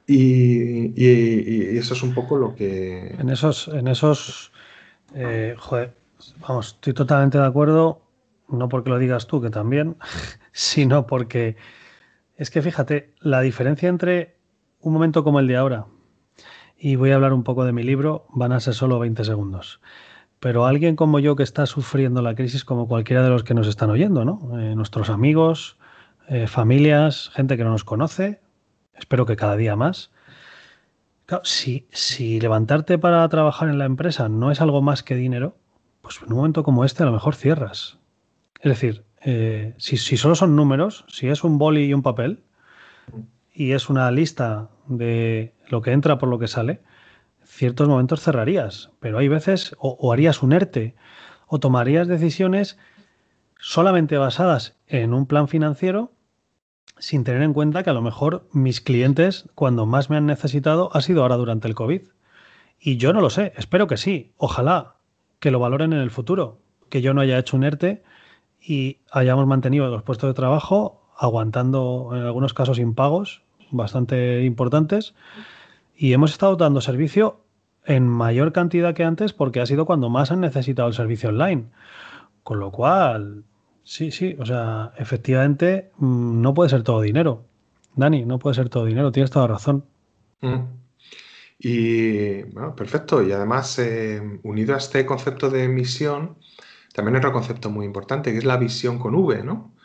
Y, eso es un poco lo que... En esos, en esos, eh, joder, vamos, estoy totalmente de acuerdo no porque lo digas tú, que también, sino porque es que fíjate, la diferencia entre un momento como el de ahora, y voy a hablar un poco de mi libro, van a ser solo 20 segundos. Pero alguien como yo que está sufriendo la crisis, como cualquiera de los que nos están oyendo, ¿no? Eh, nuestros amigos, eh, familias, gente que no nos conoce, espero que cada día más. si, si levantarte para trabajar en la empresa no es algo más que dinero, pues en un momento como este a lo mejor cierras. Es decir, eh, si, solo son números, si es un boli y un papel, y es una lista de lo que entra por lo que sale, ciertos momentos cerrarías, pero hay veces o, harías un ERTE o tomarías decisiones solamente basadas en un plan financiero sin tener en cuenta que a lo mejor mis clientes cuando más me han necesitado ha sido ahora durante el COVID. Y yo no lo sé, espero que sí, ojalá que lo valoren en el futuro, que yo no haya hecho un ERTE y hayamos mantenido los puestos de trabajo aguantando en algunos casos impagos bastante importantes y hemos estado dando servicio en mayor cantidad que antes porque ha sido cuando más han necesitado el servicio online. Con lo cual, sí, sí, o sea, efectivamente mm, no puede ser todo dinero. Dani, no puede ser todo dinero, tienes toda razón. Mm. Y bueno, perfecto. Y además, eh, unido a este concepto de misión, también otro concepto muy importante, que es la visión con V, ¿no?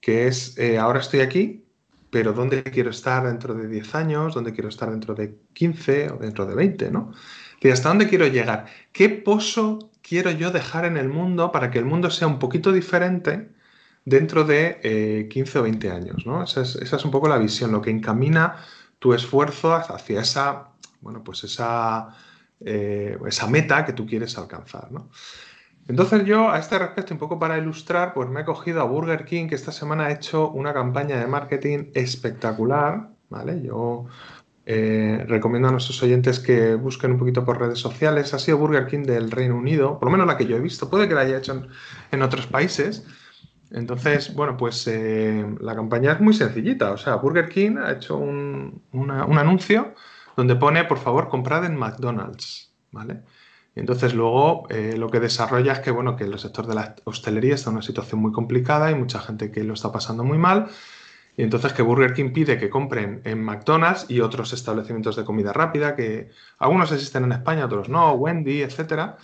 Que es, eh, ahora estoy aquí, pero ¿dónde quiero estar dentro de 10 años? ¿Dónde quiero estar dentro de 15 o dentro de 20, ¿no? ¿Hasta dónde quiero llegar? ¿Qué pozo quiero yo dejar en el mundo para que el mundo sea un poquito diferente dentro de 15 eh, o 20 años, ¿no? Esa es, esa es, un poco la visión, lo que encamina tu esfuerzo hacia esa, bueno, pues esa, eh, esa meta que tú quieres alcanzar, ¿no? Entonces yo a este respecto, un poco para ilustrar, pues me he cogido a Burger King, que esta semana ha hecho una campaña de marketing espectacular, ¿vale? Yo eh, recomiendo a nuestros oyentes que busquen un poquito por redes sociales. Ha sido Burger King del Reino Unido, por lo menos la que yo he visto, puede que la haya hecho en, otros países. Entonces, bueno, pues eh, la campaña es muy sencillita. O sea, Burger King ha hecho un, un anuncio donde pone, por favor, comprad en McDonald's, ¿vale? Entonces luego eh, lo que desarrolla es que, bueno, que el sector de la hostelería está en una situación muy complicada y mucha gente que lo está pasando muy mal. Y entonces que Burger King pide que compren en McDonald's y otros establecimientos de comida rápida, que algunos existen en España, otros no, Wendy, etcétera,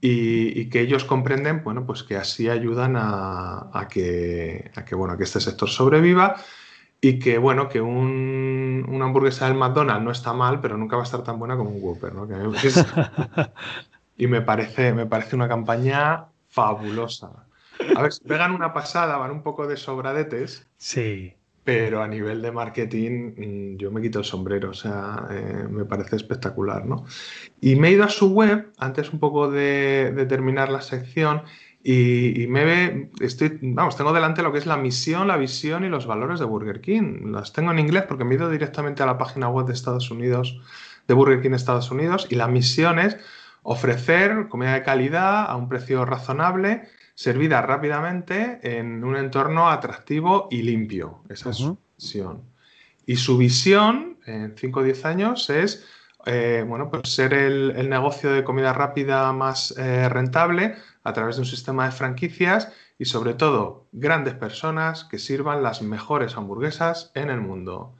y, que ellos comprenden, bueno, pues que así ayudan a, que, bueno, que este sector sobreviva y que, bueno, que un, una hamburguesa del McDonald's no está mal, pero nunca va a estar tan buena como un Whopper, ¿no? y me parece, me parece una campaña fabulosa. A ver, pegan una pasada, van un poco de sobradetes. Sí. Pero a nivel de marketing, mm, yo me quito el sombrero, o sea, eh, me parece espectacular, ¿no? Y me he ido a su web, antes un poco de, terminar la sección, y, me ve, estoy, vamos, tengo delante lo que es la misión, la visión y los valores de Burger King. Las tengo en inglés porque me he ido directamente a la página web de Estados Unidos, de Burger King Estados Unidos, y la misión es ofrecer comida de calidad a un precio razonable servida rápidamente en un entorno atractivo y limpio. Esa es su visión. Y su visión en 5 o 10 años es eh, bueno, pues ser el, negocio de comida rápida más eh, rentable a través de un sistema de franquicias y sobre todo grandes personas que sirvan las mejores hamburguesas en el mundo.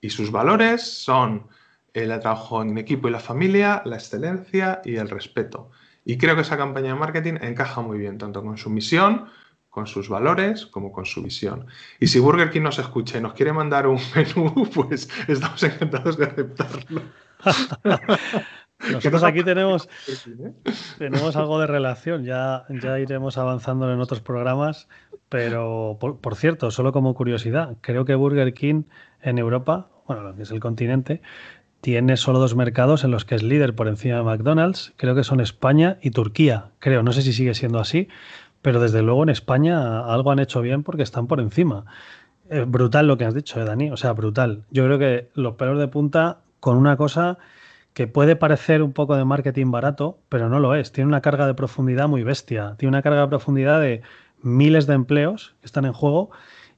Y sus valores son el trabajo en equipo y la familia, la excelencia y el respeto. Y creo que esa campaña de marketing encaja muy bien, tanto con su misión, con sus valores, como con su visión. Y si Burger King nos escucha y nos quiere mandar un menú, pues estamos encantados de aceptarlo. Nosotros aquí tenemos, ¿eh? tenemos algo de relación, ya, ya iremos avanzando en otros programas, pero por, por, cierto, solo como curiosidad, creo que Burger King en Europa, bueno, lo que es el continente, tiene solo dos mercados en los que es líder por encima de McDonald's, creo que son España y Turquía, creo, no sé si sigue siendo así, pero desde luego en España algo han hecho bien porque están por encima. Es brutal lo que has dicho, ¿eh, Dani, o sea, brutal. Yo creo que los pelos de punta con una cosa que puede parecer un poco de marketing barato, pero no lo es. Tiene una carga de profundidad muy bestia, tiene una carga de profundidad de miles de empleos que están en juego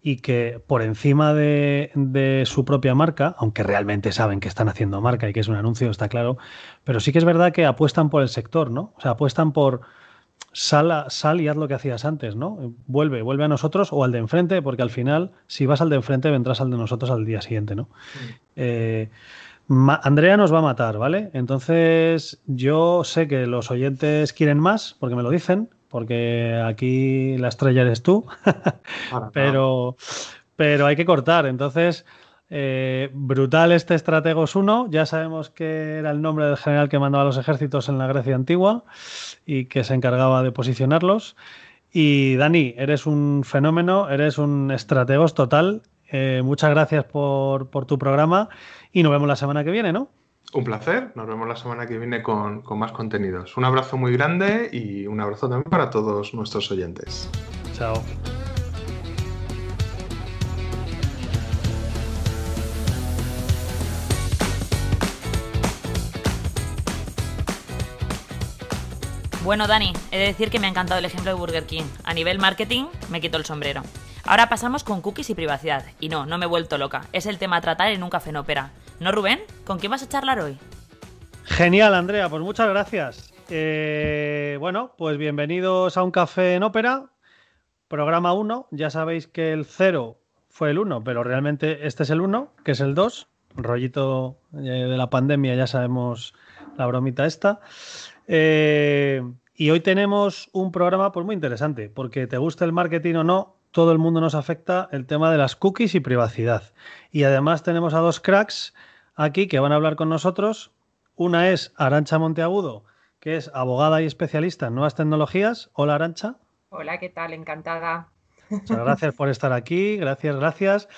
y que por encima de, su propia marca, aunque realmente saben que están haciendo marca y que es un anuncio, está claro, pero sí que es verdad que apuestan por el sector, ¿no? O sea, apuestan por sal, sal y haz lo que hacías antes, ¿no? Vuelve, vuelve a nosotros o al de enfrente, porque al final, si vas al de enfrente, vendrás al de nosotros al día siguiente, ¿no? Eh, Andrea nos va a matar, ¿vale? Entonces, yo sé que los oyentes quieren más, porque me lo dicen, porque aquí la estrella eres tú, pero, pero hay que cortar. Entonces, eh, brutal este Estrategos 1, ya sabemos que era el nombre del general que mandaba los ejércitos en la Grecia antigua y que se encargaba de posicionarlos. Y Dani, eres un fenómeno, eres un estrategos total. Eh, muchas gracias por, por tu programa y nos vemos la semana que viene, ¿no? Un placer, nos vemos la semana que viene con, más contenidos. Un abrazo muy grande y un abrazo también para todos nuestros oyentes. Chao. Bueno, Dani, he de decir que me ha encantado el ejemplo de Burger King. A nivel marketing, me quito el sombrero. Ahora pasamos con cookies y privacidad. Y no, no me he vuelto loca. Es el tema a tratar en un café en ópera. ¿No, Rubén? ¿Con quién vas a charlar hoy? Genial, Andrea, pues muchas gracias. Eh, bueno, pues bienvenidos a un café en ópera, programa 1. Ya sabéis que el 0 fue el 1, pero realmente este es el 1, que es el 2. Rollito eh, de la pandemia, ya sabemos la bromita esta. Eh, y hoy tenemos un programa pues, muy interesante, porque te gusta el marketing o no, todo el mundo nos afecta el tema de las cookies y privacidad. Y además tenemos a dos cracks aquí que van a hablar con nosotros. Una es Arancha Monteagudo, que es abogada y especialista en nuevas tecnologías. Hola Arancha. Hola, ¿qué tal? Encantada. Muchas gracias por estar aquí, gracias, gracias.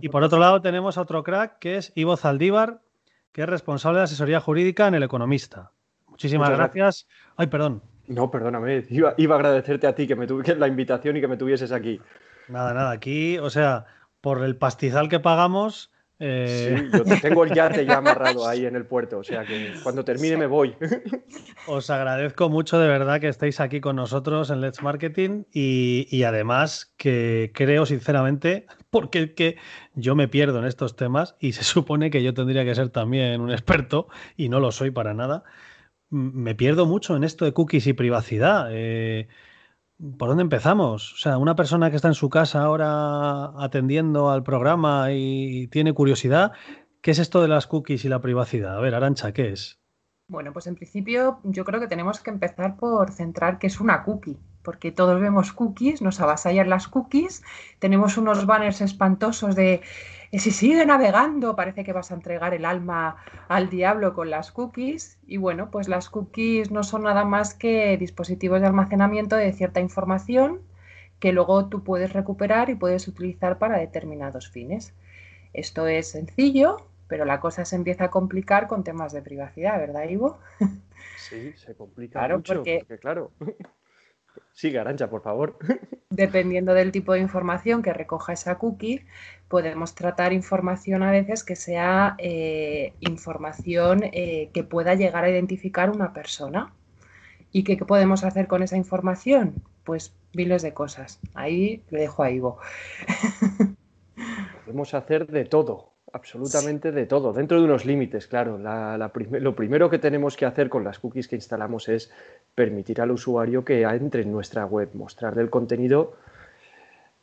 y por otro lado tenemos a otro crack que es Ivo Zaldívar, que es responsable de asesoría jurídica en El Economista. Muchísimas gracias. Ay, perdón. No, perdóname, iba, iba, a agradecerte a ti que me tuve la invitación y que me tuvieses aquí. Nada, nada, aquí, o sea, por el pastizal que pagamos, eh, sí, yo tengo el yate ya amarrado ahí en el puerto, o sea que cuando termine me voy. Os agradezco mucho de verdad que estéis aquí con nosotros en Let's Marketing y, además que creo sinceramente, porque que yo me pierdo en estos temas y se supone que yo tendría que ser también un experto y no lo soy para nada, me pierdo mucho en esto de cookies y privacidad. Eh, ¿Por dónde empezamos? O sea, una persona que está en su casa ahora atendiendo al programa y tiene curiosidad, ¿qué es esto de las cookies y la privacidad? A ver, Arancha, ¿qué es? Bueno, pues en principio yo creo que tenemos que empezar por centrar qué es una cookie. Porque todos vemos cookies, nos avasallan las cookies, tenemos unos banners espantosos de si sigue navegando, parece que vas a entregar el alma al diablo con las cookies. Y bueno, pues las cookies no son nada más que dispositivos de almacenamiento de cierta información que luego tú puedes recuperar y puedes utilizar para determinados fines. Esto es sencillo, pero la cosa se empieza a complicar con temas de privacidad, ¿verdad, Ivo? Sí, se complica mucho, porque claro. Sigue, Arancha, por favor. Dependiendo del tipo de información que recoja esa cookie, podemos tratar información a veces que sea eh, información eh, que pueda llegar a identificar una persona. ¿Y qué, podemos hacer con esa información? Pues miles de cosas. Ahí le dejo a Ivo. Podemos hacer de todo absolutamente de todo, dentro de unos límites, claro. lo primero que tenemos que hacer con las cookies que instalamos es permitir al usuario que entre en nuestra web, mostrarle el contenido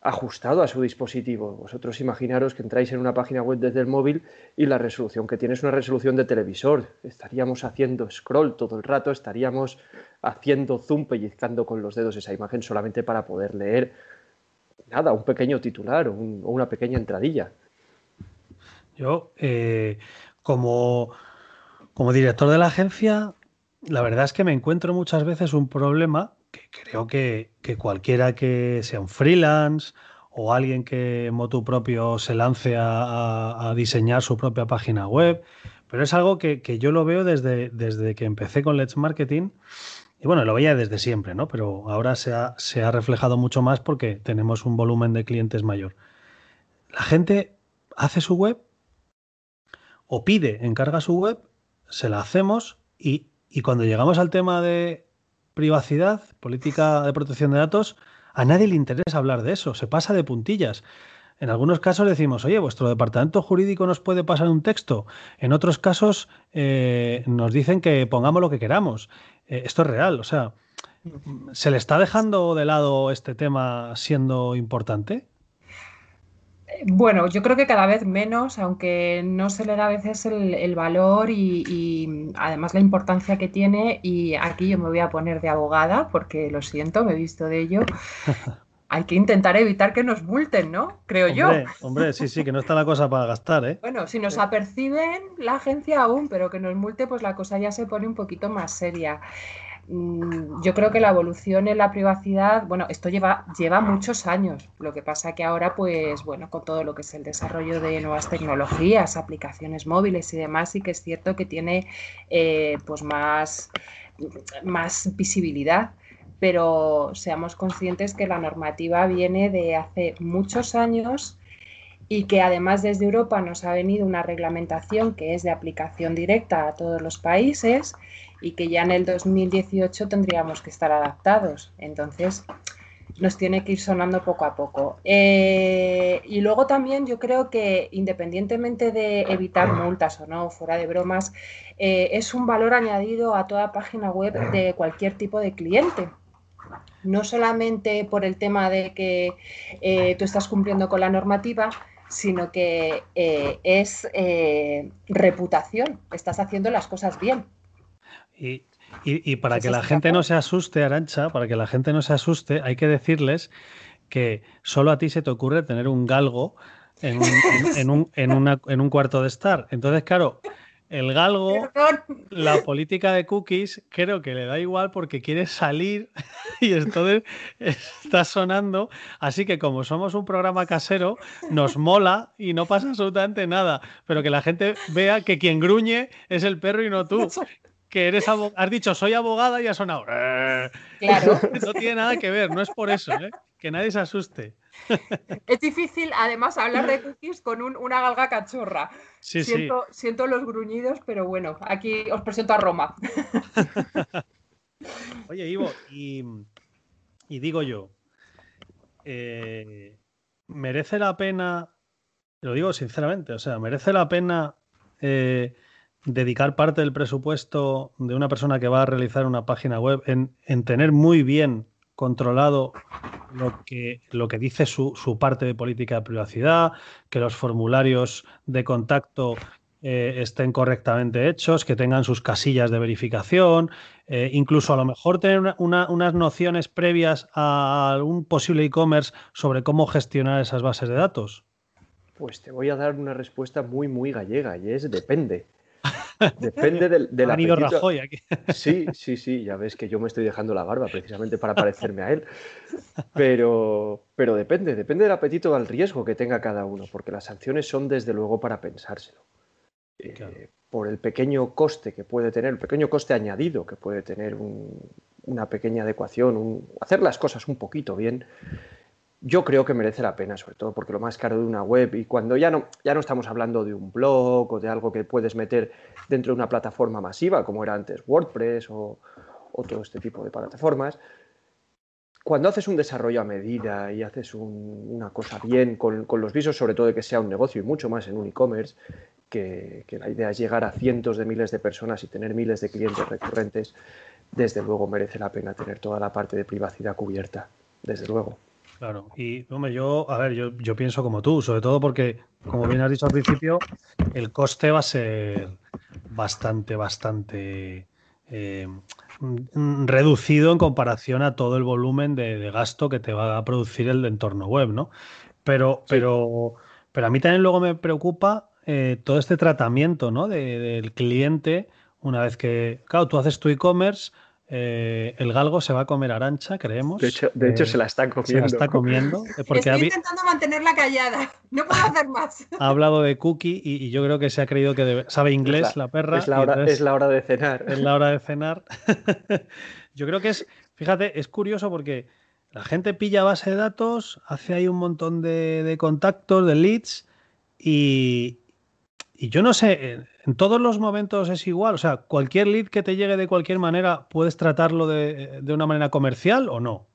ajustado a su dispositivo. Vosotros imaginaros que entráis en una página web desde el móvil y la resolución que tiene es una resolución de televisor. Estaríamos haciendo scroll todo el rato, estaríamos haciendo zoom, pellizcando con los dedos esa imagen solamente para poder leer nada, un pequeño titular o una pequeña entradilla. Yo, eh, como, como director de la agencia, la verdad es que me encuentro muchas veces un problema que creo que, cualquiera que sea un freelance o alguien que en motu propio se lance a, diseñar su propia página web, pero es algo que, yo lo veo desde, desde que empecé con Let's Marketing. Y bueno, lo veía desde siempre, ¿no? Pero ahora se ha, se ha reflejado mucho más porque tenemos un volumen de clientes mayor. La gente hace su web o pide, encarga su web, se la hacemos y, cuando llegamos al tema de privacidad, política de protección de datos, a nadie le interesa hablar de eso, se pasa de puntillas. En algunos casos decimos, oye, vuestro departamento jurídico nos puede pasar un texto. En otros casos eh, nos dicen que pongamos lo que queramos. Eh, esto es real, o sea, ¿se le está dejando de lado este tema siendo importante? Bueno, yo creo que cada vez menos, aunque no se le da a veces el, valor y, además la importancia que tiene. Y aquí yo me voy a poner de abogada porque lo siento, me he visto de ello. Hay que intentar evitar que nos multen, ¿no? Creo yo. Hombre, sí, sí, que no está la cosa para gastar, ¿eh? Bueno, si nos aperciben la agencia aún, pero que nos multe, pues la cosa ya se pone un poquito más seria. Mm, yo creo que la evolución en la privacidad, bueno, esto lleva, lleva muchos años. Lo que pasa que ahora, pues, bueno, con todo lo que es el desarrollo de nuevas tecnologías, aplicaciones móviles y demás, sí que es cierto que tiene, eh, pues, más, más visibilidad. Pero seamos conscientes que la normativa viene de hace muchos años y que además desde Europa nos ha venido una reglamentación que es de aplicación directa a todos los países y que ya en el 2018 tendríamos que estar adaptados. Entonces, nos tiene que ir sonando poco a poco. Eh, y luego también yo creo que independientemente de evitar multas o no, fuera de bromas, eh, es un valor añadido a toda página web de cualquier tipo de cliente. No solamente por el tema de que eh, tú estás cumpliendo con la normativa, sino que es reputación, estás haciendo las cosas bien. Y, para que la gente no se asuste, Arancha, para que la gente no se asuste, hay que decirles que solo a ti se te ocurre tener un galgo en un, en un, cuarto de estar. Entonces, claro, el galgo, la política de cookies, creo que le da igual porque quiere salir y entonces está sonando. Así que como somos un programa casero, nos mola y no pasa absolutamente nada. Pero que la gente vea que quien gruñe es el perro y no tú que eres has dicho soy abogada y ha sonado. Eh". Claro. No tiene nada que ver, no es por eso, ¿eh? que nadie se asuste. Es difícil, además, hablar de cookies con una galga cachorra. Sí, siento, sí. siento los gruñidos, pero bueno, aquí os presento a Roma. Oye, Ivo, y, digo yo, eh, ¿merece la pena, lo digo sinceramente, o sea, ¿merece la pena dedicar parte del presupuesto de una persona que va a realizar una página web en, tener muy bien controlado lo que, lo que dice su, parte de política de privacidad, que los formularios de contacto eh, estén correctamente hechos, que tengan sus casillas de verificación, eh, incluso a lo mejor tener unas nociones previas a algún posible e-commerce sobre cómo gestionar esas bases de datos? Pues te voy a dar una respuesta muy, muy gallega y es depende. Depende del, del apetito. aquí. Sí, sí, sí, ya ves que yo me estoy dejando la barba precisamente para parecerme a él. Pero, pero depende, depende del apetito al riesgo que tenga cada uno, porque las sanciones son desde luego para pensárselo. Eh, por el pequeño coste que puede tener, el pequeño coste añadido que puede tener una pequeña adecuación, hacer las cosas un poquito bien, yo creo que merece la pena, sobre todo porque lo más caro de una web, y cuando ya no, ya no estamos hablando de un blog o de algo que puedes meter dentro de una plataforma masiva, como era antes WordPress o, todo este tipo de plataformas, cuando haces un desarrollo a medida y haces una cosa bien con, los visos, sobre todo de que sea un negocio y mucho más en un e-commerce, que, la idea es llegar a cientos de miles de personas y tener miles de clientes recurrentes, desde luego merece la pena tener toda la parte de privacidad cubierta, desde luego. Claro, y hombre, yo, a ver, yo, pienso como tú, sobre todo porque, como bien has dicho al principio, el coste va a ser bastante, bastante eh, reducido en comparación a todo el volumen de, gasto que te va a producir el entorno web, ¿no? Pero, pero, pero a mí también luego me preocupa eh, todo este tratamiento ¿no? del cliente una vez que, claro, tú haces tu e-commerce, eh, el galgo se va a comer arancha, creemos. De hecho, de hecho se la está comiendo. Se la está comiendo. Porque Estoy intentando mantenerla callada. No puedo hacer más. Ha hablado de cookie y, yo creo que se ha creído que sabe inglés la, perra. Es la, hora, es la hora de cenar. Es la hora de cenar. yo creo que es, fíjate, es curioso porque la gente pilla base de datos, hace ahí un montón de contactos, de leads y, y yo no sé, en, todos los momentos es igual. O sea, cualquier lead que te llegue de cualquier manera, ¿puedes tratarlo de, una manera comercial o no?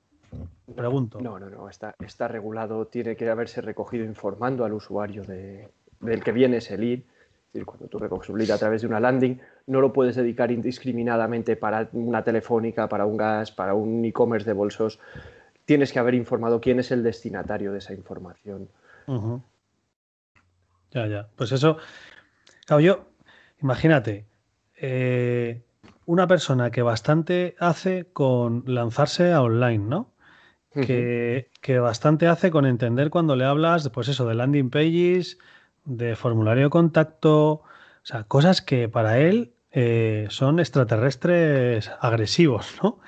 Pregunto. No, no, no. Está, está regulado. Tiene que haberse recogido informando al usuario de, del que viene ese lead. Es decir, cuando tú recoges un lead a través de una landing, no lo puedes dedicar indiscriminadamente para una telefónica, para un gas, para un e-commerce de bolsos. Tienes que haber informado quién es el destinatario de esa información. Ya, ya. Pues eso, Claro, yo, imagínate, eh, una persona que bastante hace con lanzarse a online, ¿no? Que, bastante hace con entender cuando le hablas, pues eso, de landing pages, de formulario de contacto, o sea, cosas que para él eh, son extraterrestres agresivos, ¿no?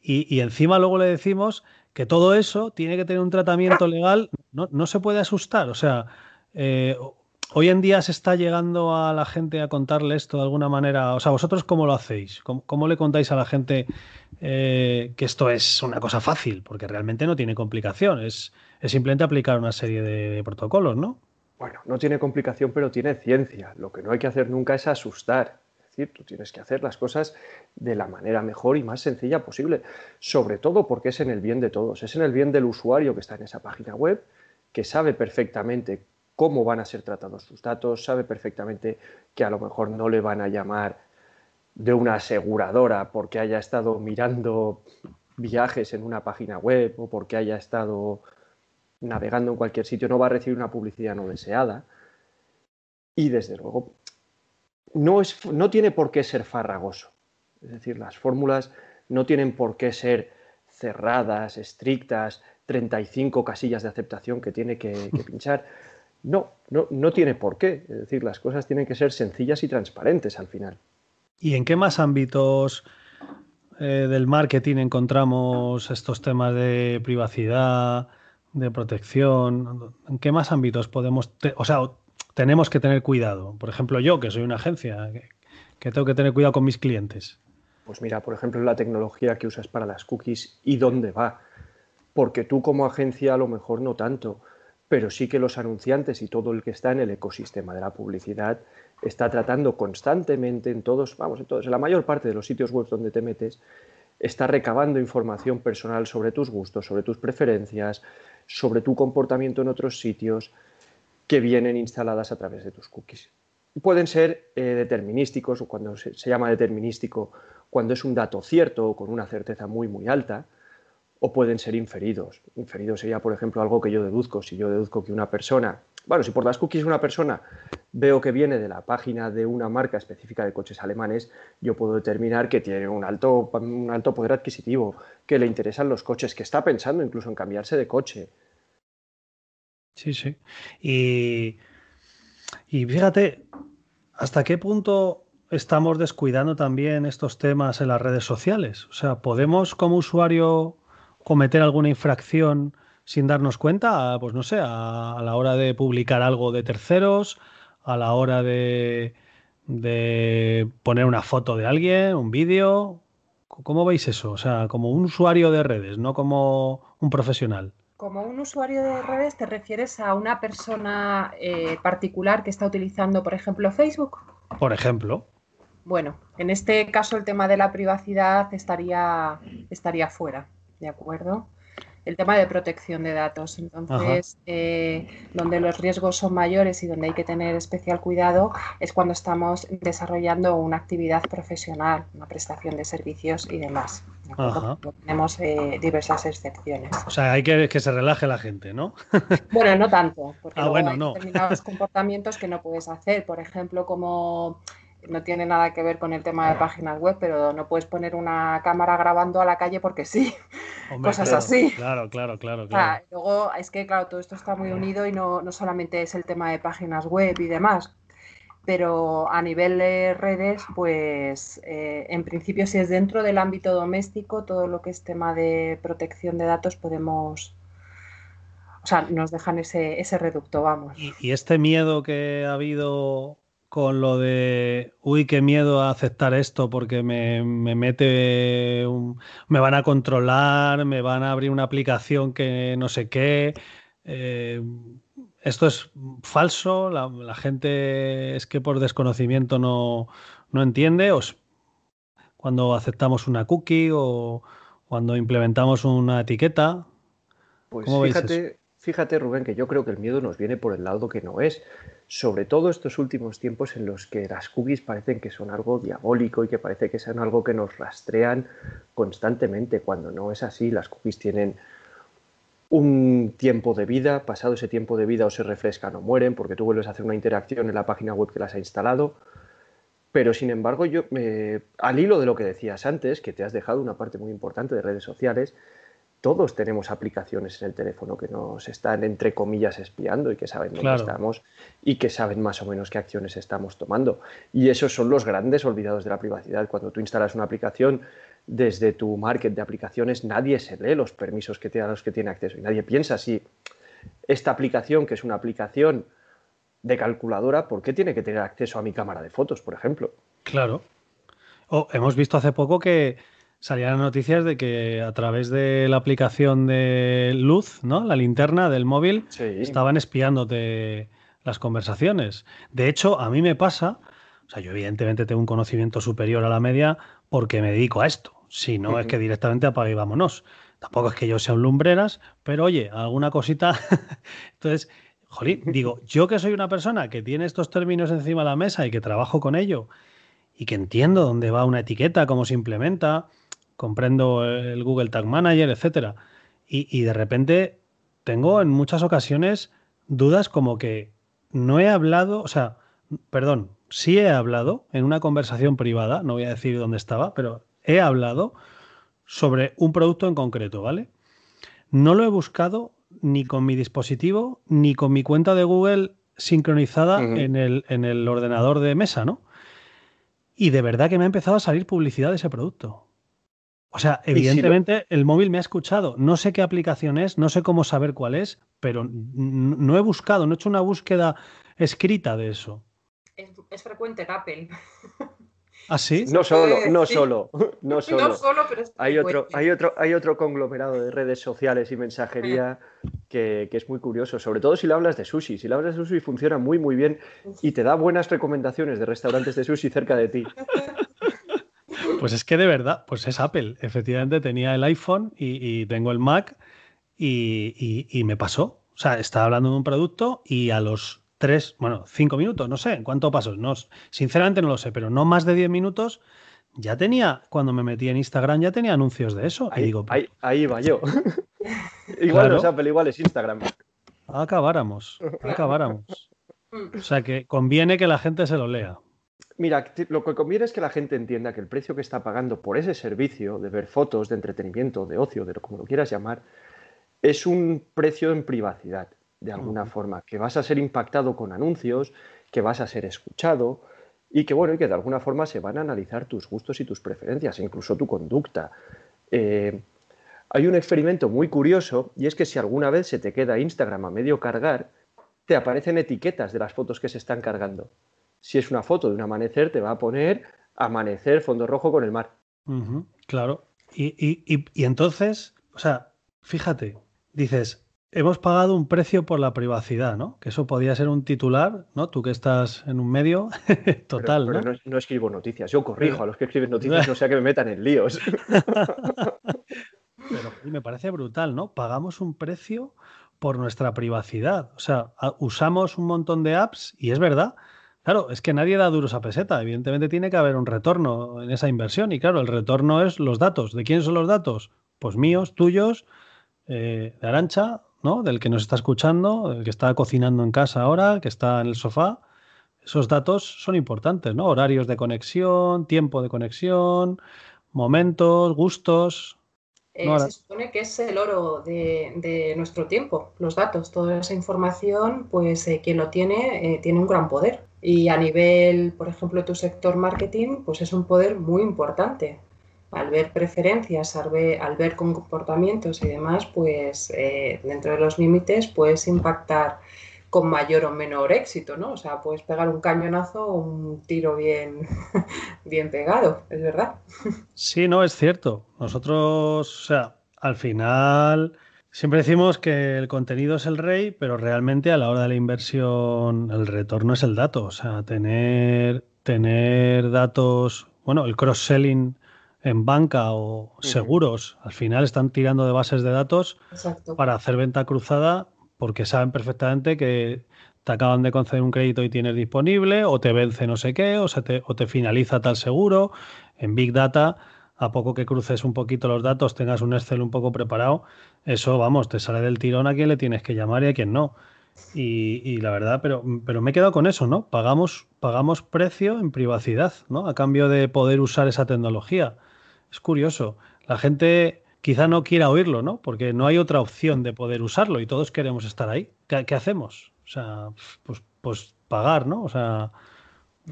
Y, encima luego le decimos que todo eso tiene que tener un tratamiento legal, no, no se puede asustar, o sea, eh, Hoy en día se está llegando a la gente a contarle esto de alguna manera. O sea, ¿vosotros cómo lo hacéis? ¿Cómo, le contáis a la gente eh, que esto es una cosa fácil? Porque realmente no tiene complicación. Es, simplemente aplicar una serie de, protocolos, ¿no? Bueno, no tiene complicación, pero tiene ciencia. Lo que no hay que hacer nunca es asustar. Es decir, tú tienes que hacer las cosas de la manera mejor y más sencilla posible. Sobre todo porque es en el bien de todos. Es en el bien del usuario que está en esa página web, que sabe perfectamente cómo van a ser tratados sus datos, sabe perfectamente que a lo mejor no le van a llamar de una aseguradora porque haya estado mirando viajes en una página web o porque haya estado navegando en cualquier sitio, no va a recibir una publicidad no deseada. Y desde luego, no, es, no tiene por qué ser farragoso. Es decir, las fórmulas no tienen por qué ser cerradas, estrictas, 35 casillas de aceptación que tiene que, que pinchar. No, no, no tiene por qué. Es decir, las cosas tienen que ser sencillas y transparentes al final. ¿Y en qué más ámbitos eh, del marketing encontramos estos temas de privacidad, de protección? ¿En qué más ámbitos podemos, o sea, tenemos que tener cuidado? Por ejemplo, yo, que soy una agencia, que, tengo que tener cuidado con mis clientes. Pues mira, por ejemplo, la tecnología que usas para las cookies y dónde va. Porque tú como agencia a lo mejor no tanto pero sí que los anunciantes y todo el que está en el ecosistema de la publicidad está tratando constantemente en todos, vamos, en todos, en la mayor parte de los sitios web donde te metes, está recabando información personal sobre tus gustos, sobre tus preferencias, sobre tu comportamiento en otros sitios que vienen instaladas a través de tus cookies. Pueden ser eh, determinísticos o cuando se, se llama determinístico, cuando es un dato cierto o con una certeza muy muy alta, o pueden ser inferidos. Inferido sería, por ejemplo, algo que yo deduzco. Si yo deduzco que una persona, bueno, si por las cookies una persona veo que viene de la página de una marca específica de coches alemanes, yo puedo determinar que tiene un alto, un alto poder adquisitivo, que le interesan los coches, que está pensando incluso en cambiarse de coche. Sí, sí. Y, y fíjate, ¿hasta qué punto estamos descuidando también estos temas en las redes sociales? O sea, ¿podemos como usuario cometer alguna infracción sin darnos cuenta? Pues no sé, a, la hora de publicar algo de terceros, a la hora de, de poner una foto de alguien, un vídeo. ¿Cómo veis eso? O sea, como un usuario de redes, no como un profesional. Como un usuario de redes, ¿te refieres a una persona eh, particular que está utilizando, por ejemplo, Facebook? Por ejemplo. Bueno, en este caso el tema de la privacidad estaría, estaría fuera, ¿de acuerdo? el tema de protección de datos. Entonces, eh, donde los riesgos son mayores y donde hay que tener especial cuidado es cuando estamos desarrollando una actividad profesional, una prestación de servicios y demás. Tenemos eh, diversas excepciones. O sea, hay que que se relaje la gente, ¿no? bueno, no tanto, porque ah, hay determinados comportamientos que no puedes hacer. Por ejemplo, como no tiene nada que ver con el tema de páginas web, pero no puedes poner una cámara grabando a la calle porque sí. Cosas así. Claro, claro, claro. claro. luego es que, claro, todo esto está muy unido y no, no solamente es el tema de páginas web y demás, pero a nivel de redes, pues eh, en principio si es dentro del ámbito doméstico, todo lo que es tema de protección de datos podemos... O sea, nos dejan ese, ese reducto, vamos. y este miedo que ha habido con lo de, uy, qué miedo a aceptar esto porque me, mete, me van a controlar, me van a abrir una aplicación que no sé qué. Eh, esto es falso, la, gente es que por desconocimiento no, no entiende, o cuando aceptamos una cookie o cuando implementamos una etiqueta. Pues fíjate, fíjate, Rubén, que yo creo que el miedo nos viene por el lado que no es sobre todo estos últimos tiempos en los que las cookies parecen que son algo diabólico y que parece que son algo que nos rastrean constantemente, cuando no es así. Las cookies tienen un tiempo de vida, pasado ese tiempo de vida o se refrescan o mueren porque tú vuelves a hacer una interacción en la página web que las ha instalado. Pero sin embargo, yo, al hilo de lo que decías antes, que te has dejado una parte muy importante de redes sociales, todos tenemos aplicaciones en el teléfono que nos están, entre comillas, espiando y que saben dónde estamos y que saben más o menos qué acciones estamos tomando. Y esos son los grandes olvidados de la privacidad. Cuando tú instalas una aplicación desde tu market de aplicaciones, nadie se lee los permisos que te los que tiene acceso y nadie piensa si esta aplicación, que es una aplicación de calculadora, ¿por qué tiene que tener acceso a mi cámara de fotos, por ejemplo? Claro. Oh, hemos visto hace poco que salían noticias de que a través de la aplicación de luz, ¿no? La linterna del móvil, estaban espiándote las conversaciones. De hecho, a mí me pasa, o sea, yo evidentemente tengo un conocimiento superior a la media porque me dedico a esto. Si no, es que directamente apague y vámonos. Tampoco es que yo sea un lumbreras, pero oye, alguna cosita. Entonces, jolín, digo, yo que soy una persona que tiene estos términos encima de la mesa y que trabajo con ello y que entiendo dónde va una etiqueta, cómo se implementa, comprendo el Google Tag Manager, etcétera. Y, de repente tengo en muchas ocasiones dudas como que no he hablado, o sea, perdón, sí he hablado en una conversación privada, no voy a decir dónde estaba, pero he hablado sobre un producto en concreto, ¿vale? No lo he buscado ni con mi dispositivo ni con mi cuenta de Google sincronizada en, el, en el ordenador de mesa, ¿no? Y de verdad que me ha empezado a salir publicidad de ese producto. O sea, evidentemente el móvil me ha escuchado. No sé qué aplicación es, no sé cómo saber cuál es, pero no he buscado, no he hecho una búsqueda escrita de eso. Es, frecuente en Apple. ¿Ah, sí? No solo, no solo, no solo. No solo, pero es hay otro, hay otro, hay otro conglomerado de redes sociales y mensajería que, que, es muy curioso, sobre todo si le hablas de sushi. Si le hablas de sushi funciona muy muy bien y te da buenas recomendaciones de restaurantes de sushi cerca de ti. Pues es que de verdad, pues es Apple. Efectivamente tenía el iPhone y, tengo el Mac y, me pasó. O sea, estaba hablando de un producto y a los tres, bueno, cinco minutos, no sé, ¿cuánto pasos? No, sinceramente no lo sé, pero no más de diez minutos ya tenía, cuando me metí en Instagram, ya tenía anuncios de eso. Ahí, digo, ahí, ahí va yo. igual no es Apple, igual es Instagram. Acabáramos, acabáramos. O sea que conviene que la gente se lo lea. Mira, lo que conviene es que la gente entienda que el precio que está pagando por ese servicio de ver fotos, de entretenimiento, de ocio, de lo como lo quieras llamar, es un precio en privacidad, de alguna forma, que vas a ser impactado con anuncios, que vas a ser escuchado y que, bueno, y que de alguna forma se van a analizar tus gustos y tus preferencias, incluso tu conducta. Eh, hay un experimento muy curioso y es que si alguna vez se te queda Instagram a medio cargar, te aparecen etiquetas de las fotos que se están cargando. Si es una foto de un amanecer, te va a poner amanecer, fondo rojo con el mar. Claro. Y, y- y- y entonces, o sea, fíjate, dices, hemos pagado un precio por la privacidad, ¿no? Que eso podía ser un titular, ¿no? Tú que estás en un medio, total, Pero- pero ¿no? no, no escribo noticias, yo corrijo a los que escriben noticias, no sea que me metan en líos. Pero me parece brutal, ¿no? Pagamos un precio por nuestra privacidad. O sea, usamos un montón de apps y es verdad. Claro, es que nadie da duros a peseta. Evidentemente tiene que haber un retorno en esa inversión. Y claro, el retorno es los datos. ¿De quién son los datos? Pues míos, tuyos, eh, de Arancha, ¿no? Del que nos está escuchando, del que está cocinando en casa ahora, que está en el sofá. Esos datos son importantes, ¿no? Horarios de conexión, tiempo de conexión, momentos, gustos. Eh, No, se supone que es el oro de, de nuestro tiempo, los datos, toda esa información, pues eh, quien lo tiene eh, tiene un gran poder. Y a nivel, por ejemplo, tu sector marketing, pues es un poder muy importante. Al ver preferencias, al ver, comportamientos y demás, pues eh, dentro de los límites puedes impactar con mayor o menor éxito, ¿no? O sea, puedes pegar un cañonazo o un tiro bien, bien pegado, es verdad. Sí, no, es cierto. Nosotros, o sea, al final siempre decimos que el contenido es el rey, pero realmente a la hora de la inversión el retorno es el dato. O sea, tener, tener datos, bueno, el cross-selling en banca o seguros, al final están tirando de bases de datos Exacto. para hacer venta cruzada porque saben perfectamente que te acaban de conceder un crédito y tienes disponible, o te vence no sé qué, o, se te, o te finaliza tal seguro. En Big Data, a poco que cruces un poquito los datos, tengas un Excel un poco preparado, eso, vamos, te sale del tirón a quién le tienes que llamar y a quién no. Y, y la verdad, pero, pero me he quedado con eso, ¿no? Pagamos, pagamos precio en privacidad, ¿no? A cambio de poder usar esa tecnología. Es curioso. La gente quizá no quiera oírlo, ¿no? Porque no hay otra opción de poder usarlo y todos queremos estar ahí. ¿Qué, qué hacemos? O sea, pues, pues pagar, ¿no? O sea,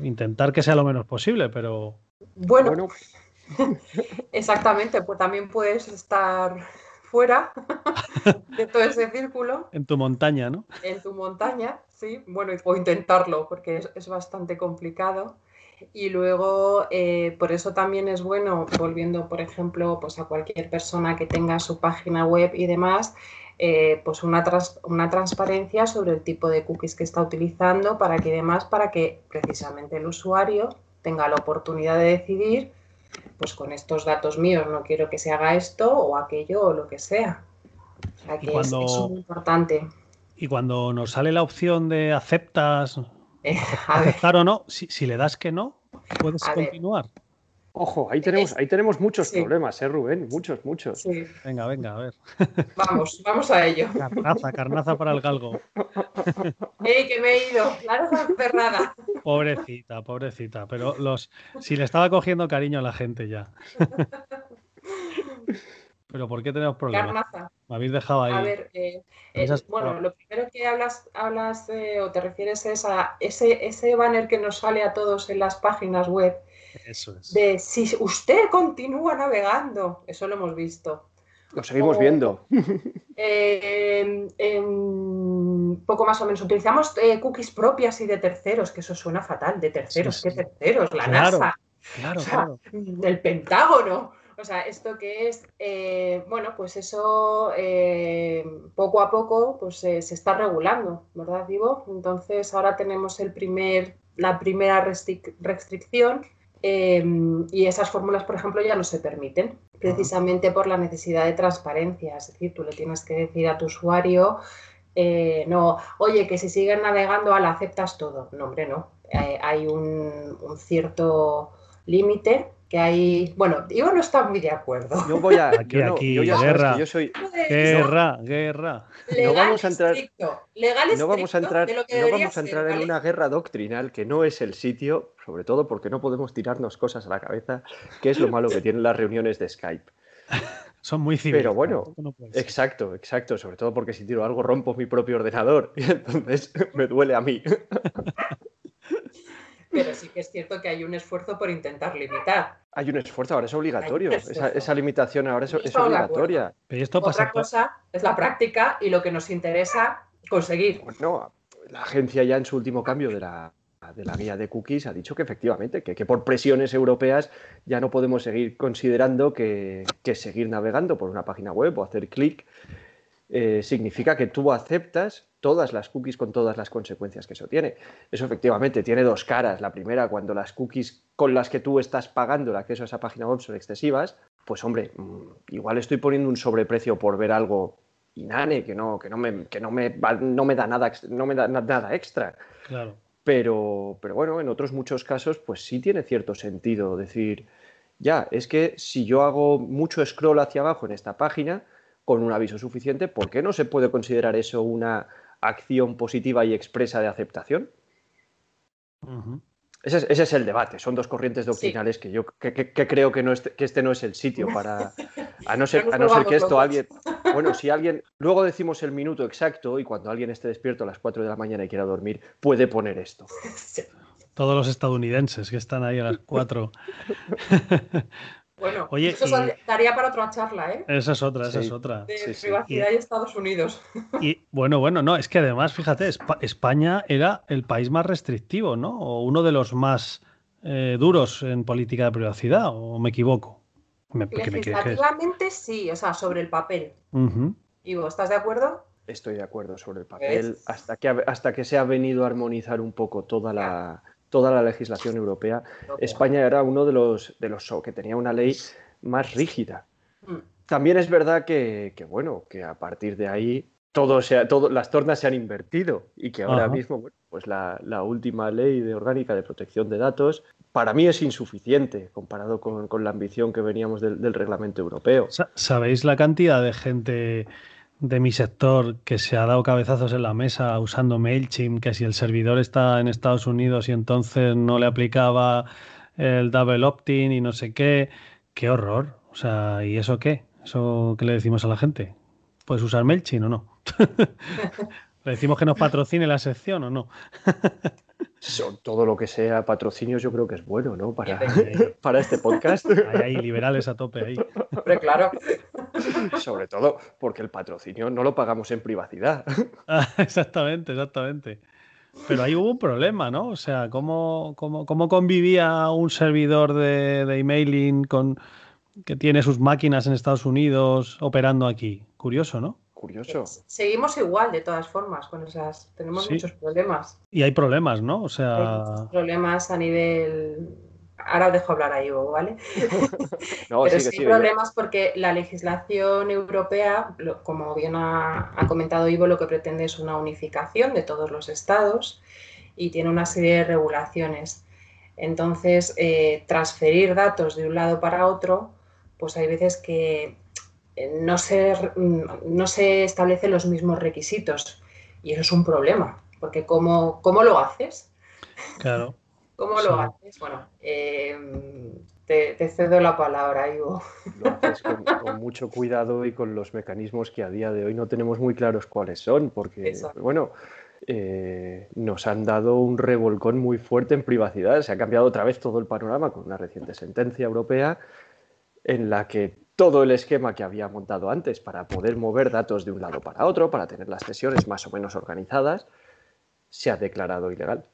intentar que sea lo menos posible, pero Bueno, Bueno, exactamente, pues también puedes estar fuera de todo ese círculo, en tu montaña, ¿no? en tu montaña, sí, bueno, o intentarlo, porque es, es bastante complicado. Y luego, eh, por eso también es bueno, volviendo, por ejemplo, pues a cualquier persona que tenga su página web y demás, eh, pues una, trans- una transparencia sobre el tipo de cookies que está utilizando para que demás, para que precisamente el usuario tenga la oportunidad de decidir, pues con estos datos míos no quiero que se haga esto o aquello o lo que sea. O sea Y que es- cuando- es, muy importante. Y cuando nos sale la opción de aceptas, Eh, aceptar o no, si, si le das que no, puedes ver. Ojo, ahí tenemos, ahí tenemos muchos Sí. problemas, ¿eh, Rubén? Muchos, muchos. sí, Venga, venga, a ver. vamos, vamos a ello. Carnaza, carnaza para el galgo. ¡Ey, que me he ido! ¡La rosa cerrada! Pobrecita, pobrecita. Pero los, si le estaba cogiendo cariño a la gente ya. Pero ¿por qué tenemos problemas? Carnaza. Me habéis dejado ahí. A ver, eh, eh, bueno, lo primero que hablas, hablas eh, o te refieres es a ese, ese banner que nos sale a todos en las páginas web Eso es. de si usted continúa navegando. Eso lo hemos visto. Lo seguimos O- viendo. Eh, en- poco más o menos. Utilizamos eh, cookies propias y de terceros, que eso suena fatal. De terceros, Sí, ¿qué terceros? La Claro, NASA. Claro, O sea, claro. del Pentágono. O sea, esto que es, eh, bueno, pues eso eh, poco a poco pues, eh, se está regulando, ¿verdad, Ivo? Entonces ahora tenemos el primer, la primera restric- restricción eh, y esas fórmulas, por ejemplo, ya no se permiten, precisamente por la necesidad de transparencia. Es decir, tú le tienes que decir a tu usuario, eh, no, oye, que si siguen navegando, al aceptas todo. No, hombre, no. Eh, hay un, un cierto límite que hay. Bueno, yo no está muy de acuerdo. Yo voy a. Aquí, yo no- aquí, yo ya sabes guerra. yo soy. Guerra, guerra. Legal no vamos a entrar- estricto, legal No vamos a entrar, no vamos a ser, entrar en ¿vale? una guerra doctrinal que no es el sitio, sobre todo porque no podemos tirarnos cosas a la cabeza, que es lo malo que tienen las reuniones de Skype. Son muy civiles. Pero bueno, no. Exacto, exacto, sobre todo porque si tiro algo rompo mi propio ordenador y entonces me duele a mí. Pero sí que es cierto que hay un esfuerzo por intentar limitar. Hay un esfuerzo, ahora es obligatorio. Esa, esa limitación ahora es, obligatoria. Pero esto pasa Otra cosa es la práctica y lo que nos interesa conseguir. Bueno, la agencia ya en su último cambio de la, de la guía de cookies ha dicho que efectivamente, que, que por presiones europeas ya no podemos seguir considerando que, que seguir navegando por una página web o hacer clic eh, significa que tú aceptas todas las cookies con todas las consecuencias que eso tiene. Eso efectivamente tiene dos caras. La primera, cuando las cookies con las que tú estás pagando el acceso a esa página web son excesivas, pues hombre, mm, igual estoy poniendo un sobreprecio por ver algo inane, que no, que no me, que no me, no me da nada, no me da na- nada extra. Claro. Pero, pero bueno, en otros muchos casos, pues sí tiene cierto sentido decir, ya, es que si yo hago mucho scroll hacia abajo en esta página, con un aviso suficiente, ¿por qué no se puede considerar eso una acción positiva y expresa de aceptación? Ese es, ese es el debate. Son dos corrientes doctrinales que yo que, que- que creo que, no este, que este no es el sitio para. A no ser, a no ser que esto locos. alguien. Bueno, si alguien. Luego decimos el minuto exacto y cuando alguien esté despierto a las 4 de la mañana y quiera dormir, puede poner esto. Todos los estadounidenses que están ahí a las 4. Bueno, Oye, eso y- daría para otra charla, ¿eh? Esa es otra, esa Sí. es otra. De sí, sí. privacidad y Estados Unidos. Y bueno, bueno, no, es que además, fíjate, Espa- España era el país más restrictivo, ¿no? O uno de los más eh, duros en política de privacidad, ¿o me equivoco? Me- Legislativamente sí, o sea, sobre el papel. Ujú. Ivo, ¿estás de acuerdo? Estoy de acuerdo sobre el papel. ¿Ves? Hasta que, ha- hasta que se ha venido a armonizar un poco toda la, toda la legislación europea, España era uno de los, de los que tenía una ley más rígida. Mm. También es verdad que, que, bueno, que a partir de ahí todo se ha- todo, las tornas se han invertido y que ahora Ajá. mismo, bueno, pues la, la última ley de orgánica de protección de datos para mí es insuficiente comparado con, con la ambición que veníamos del, del reglamento europeo. Sa- ¿Sabéis la cantidad de gente de mi sector que se ha dado cabezazos en la mesa usando MailChimp, que si el servidor está en Estados Unidos y entonces no le aplicaba el double opt-in y no sé qué? ¡Qué horror! O sea, ¿y eso qué? ¿Eso qué le decimos a la gente? ¿Puedes usar MailChimp o no? ¿Le decimos que nos patrocine la sección o no? Todo lo que sea patrocinios yo creo que es bueno, ¿no? Para, para este podcast. Hay ahí liberales a tope ahí. Hombre, claro. Sobre todo porque el patrocinio no lo pagamos en privacidad. Ah, exactamente, exactamente. Pero ahí hubo un problema, ¿no? O sea, ¿cómo, cómo, cómo convivía un servidor de, de emailing con que tiene sus máquinas en Estados Unidos operando aquí? Curioso, ¿no? Curioso. Seguimos igual, de todas formas, con esas. Tenemos Sí. muchos problemas. Y hay problemas, ¿no? O Hay sea, muchos problemas a nivel. Ahora os dejo hablar a Ivo, ¿vale? No, Pero sí hay sigue. problemas porque la legislación europea, como bien ha, ha comentado Ivo, lo que pretende es una unificación de todos los estados y tiene una serie de regulaciones. Entonces, eh, transferir datos de un lado para otro, pues hay veces que no se, mm, no se establecen los mismos requisitos y eso es un problema, porque ¿cómo, cómo lo haces? claro. ¿Cómo Sí. lo haces? Bueno, eh, te, te cedo la palabra, Ivo. Lo haces con, con mucho cuidado y con los mecanismos que a día de hoy no tenemos muy claros cuáles son, porque, bueno, eh, nos han dado un revolcón muy fuerte en privacidad. Se ha cambiado otra vez todo el panorama con una reciente sentencia europea en la que todo el esquema que había montado antes para poder mover datos de un lado para otro, para tener las sesiones más o menos organizadas, se ha declarado ilegal.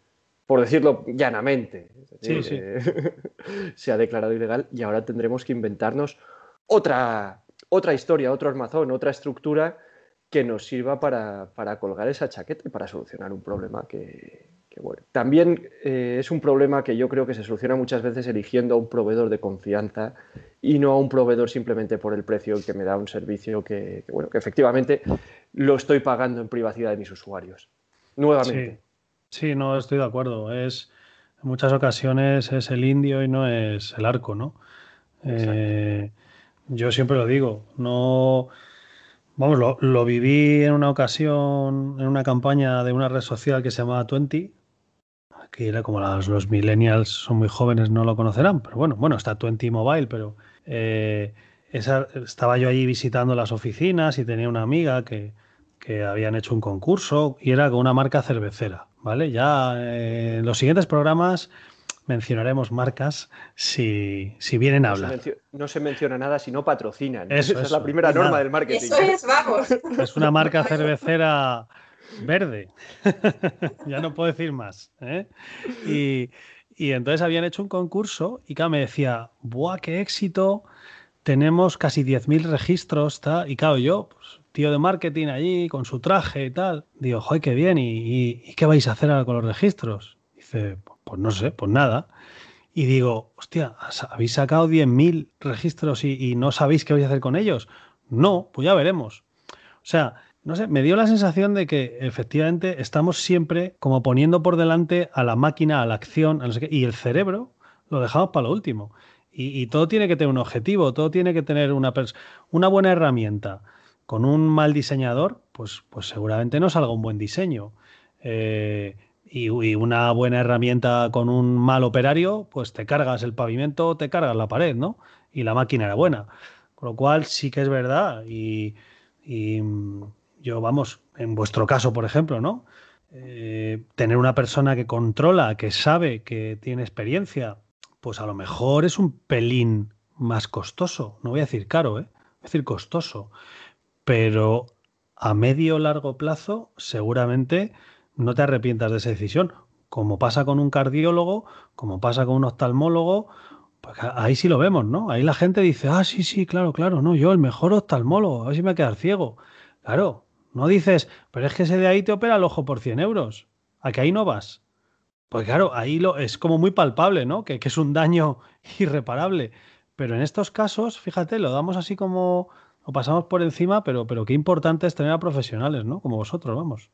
Por decirlo llanamente. Sí, eh, se ha declarado ilegal y ahora tendremos que inventarnos otra, otra historia, otro armazón, otra estructura que nos sirva para, para colgar esa chaqueta y para solucionar un problema que, que, bueno. También eh, es un problema que yo creo que se soluciona muchas veces eligiendo a un proveedor de confianza y no a un proveedor simplemente por el precio que me da un servicio que, que, bueno, que efectivamente lo estoy pagando en privacidad de mis usuarios. Nuevamente. Sí, sí, no estoy de acuerdo. Es En muchas ocasiones es el indio y no es el arco, ¿no? Eh, yo siempre lo digo, no... Vamos, lo, viví en una ocasión, en una campaña de una red social que se llamaba Twenty, que era como los millennials son muy jóvenes, no lo conocerán, pero bueno, bueno, está Twenty Mobile, pero eh, estaba yo allí visitando las oficinas y tenía una amiga que, habían hecho un concurso y era con una marca cervecera, ¿vale? Ya eh, en los siguientes programas mencionaremos marcas si, vienen a hablar. no se menciona nada si no patrocinan. Esa es la primera norma del marketing. Eso es, vamos. Es una marca cervecera verde. ya no puedo decir más. ¿eh? Y, entonces habían hecho un concurso y me decía, ¡buah, qué éxito! Tenemos casi 10.000 registros. Y claro, yo, pues, tío de marketing allí con su traje y tal, digo, ¡joder, qué bien! ¿Y, qué vais a hacer ahora con los registros? Dice, pues no sé, pues nada. Y digo, hostia, ¿habéis sacado 10.000 registros y, no sabéis qué vais a hacer con ellos? No, pues ya veremos. O sea, no sé, me dio la sensación de que efectivamente estamos siempre como poniendo por delante a la máquina, a la acción, a no sé qué, y el cerebro lo dejamos para lo último. Y, todo tiene que tener un objetivo, todo tiene que tener una, una buena herramienta. Con un mal diseñador, pues, pues seguramente no salga un buen diseño. Eh, y, una buena herramienta con un mal operario, pues te cargas el pavimento, te cargas la pared, ¿no? Y la máquina era buena. Con lo cual sí que es verdad. Y, yo, vamos, en vuestro caso, por ejemplo, ¿no? Eh, tener una persona que controla, que sabe, que tiene experiencia, pues a lo mejor es un pelín más costoso. No voy a decir caro, ¿eh? Voy a decir costoso. Pero a medio largo plazo, seguramente no te arrepientas de esa decisión. Como pasa con un cardiólogo, como pasa con un oftalmólogo, pues ahí sí lo vemos, ¿no? Ahí la gente dice, ah, sí, sí, claro, claro, no, yo el mejor oftalmólogo, a ver si me voy a quedar ciego. Claro, no dices, pero es que ese de ahí te opera el ojo por 100 euros. ¿A que ahí no vas? Pues claro, ahí lo, es como muy palpable, ¿no? Que, que es un daño irreparable. Pero en estos casos, fíjate, lo damos así como, lo pasamos por encima, pero, pero qué importante es tener a profesionales, ¿no? Como vosotros, vamos.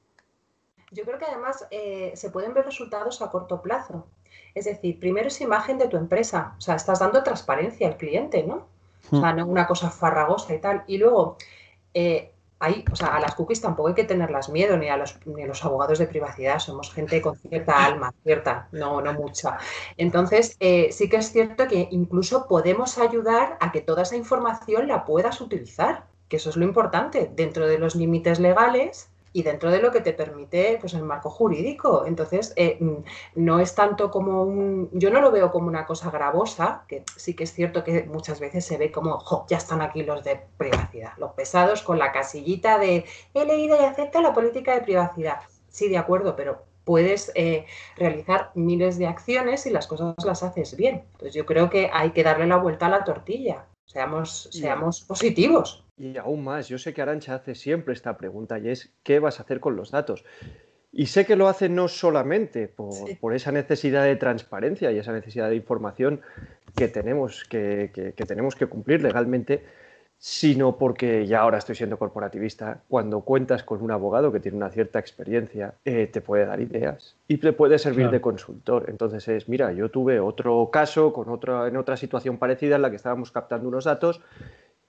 Yo creo que además eh, se pueden ver resultados a corto plazo. Es decir, primero es imagen de tu empresa, o sea, estás dando transparencia al cliente, ¿no? O sea, hmm. no una cosa farragosa y tal. Y luego, eh, o sea, a las cookies tampoco hay que tenerlas miedo, ni a los, ni a los abogados de privacidad, somos gente con cierta alma, cierta, no, no mucha. Entonces, eh, sí que es cierto que incluso podemos ayudar a que toda esa información la puedas utilizar, que eso es lo importante, dentro de los límites legales y dentro de lo que te permite pues, el marco jurídico. Entonces, eh, mm, no es tanto como un... Yo no lo veo como una cosa gravosa, que sí que es cierto que muchas veces se ve como, ya están aquí los de privacidad, los pesados con la casillita de he leído y acepto la política de privacidad. Sí, de acuerdo, pero puedes eh, realizar miles de acciones y las cosas las haces bien. Entonces, yo creo que hay que darle la vuelta a la tortilla. Seamos, seamos positivos. Y aún más, yo sé que Arancha hace siempre esta pregunta y es, ¿qué vas a hacer con los datos? Y sé que lo hace no solamente por, esa necesidad de transparencia y esa necesidad de información que tenemos que, que, tenemos que cumplir legalmente, sino porque ya ahora estoy siendo corporativista, cuando cuentas con un abogado que tiene una cierta experiencia, eh, te puede dar ideas y te puede servir de consultor. Entonces es, mira, yo tuve otro caso con otra, en otra situación parecida en la que estábamos captando unos datos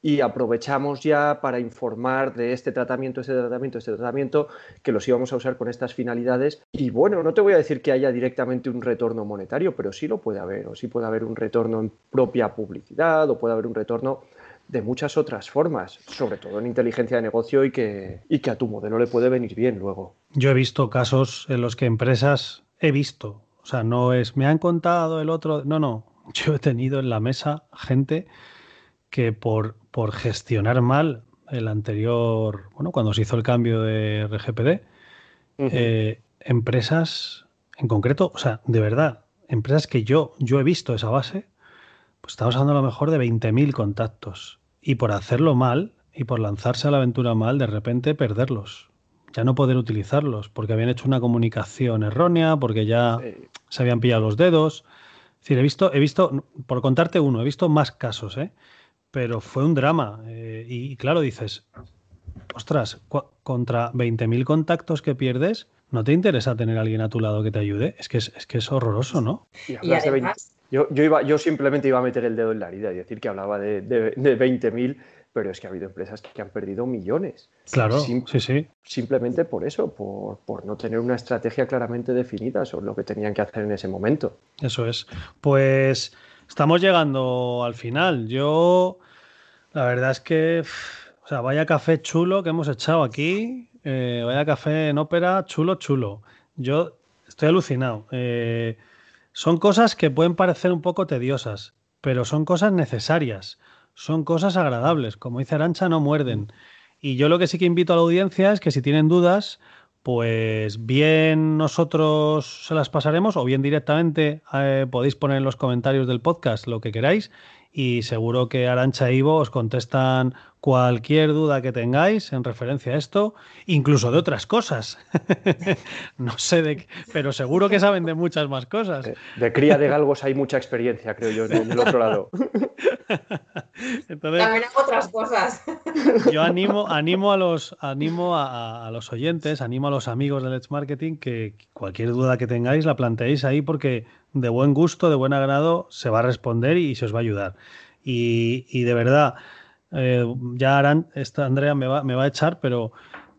y aprovechamos ya para informar de este tratamiento, este tratamiento, este tratamiento, que los íbamos a usar con estas finalidades. Y bueno, no te voy a decir que haya directamente un retorno monetario, pero sí lo puede haber, o sí puede haber un retorno en propia publicidad, o puede haber un retorno de muchas otras formas, sobre todo en inteligencia de negocio y que, y que a tu modelo le puede venir bien luego. Yo he visto casos en los que empresas, he visto, o sea, no es, me han contado el otro, no, no, yo he tenido en la mesa gente que por, por gestionar mal el anterior, bueno, cuando se hizo el cambio de RGPD, eh, empresas en concreto, o sea, de verdad, empresas que yo, yo he visto esa base, pues estamos hablando a lo mejor de 20.000 contactos. Y por hacerlo mal y por lanzarse a la aventura mal, de repente perderlos. Ya no poder utilizarlos, porque habían hecho una comunicación errónea, porque ya se habían pillado los dedos. Es decir, he visto, he visto, por contarte uno, he visto más casos, ¿eh? pero fue un drama. Eh, y, claro, dices, ostras, contra 20.000 contactos que pierdes, ¿no te interesa tener a alguien a tu lado que te ayude? Es que es, que es horroroso, ¿no? Y, además... yo, yo, iba, yo simplemente iba a meter el dedo en la herida y decir que hablaba de, de, de 20.000 pero es que ha habido empresas que han perdido millones. Claro, sí, sí. Simplemente por eso, por, no tener una estrategia claramente definida sobre lo que tenían que hacer en ese momento. Eso es. Pues estamos llegando al final. Yo, la verdad es que, o sea, vaya café chulo que hemos echado aquí, eh, vaya café en ópera, chulo, chulo. Yo estoy alucinado. Eh, son cosas que pueden parecer un poco tediosas, pero son cosas necesarias son cosas agradables. Como dice Arancha, no muerden. Y yo lo que sí que invito a la audiencia es que si tienen dudas, pues bien nosotros se las pasaremos o bien directamente eh, podéis poner en los comentarios del podcast lo que queráis y seguro que Arancha e Ivo os contestan cualquier duda que tengáis en referencia a esto, incluso de otras cosas. no sé de qué, pero seguro que saben de muchas más cosas. De, cría de galgos hay mucha experiencia, creo yo, en el otro lado. También hago otras cosas. Yo animo, animo, a, los, animo a, los oyentes, animo a los amigos de Let's Marketing que cualquier duda que tengáis la planteéis ahí porque de buen gusto, de buen agrado, se va a responder y se os va a ayudar. Y, de verdad, eh, ya harán, esta Andrea me va, me va a echar, pero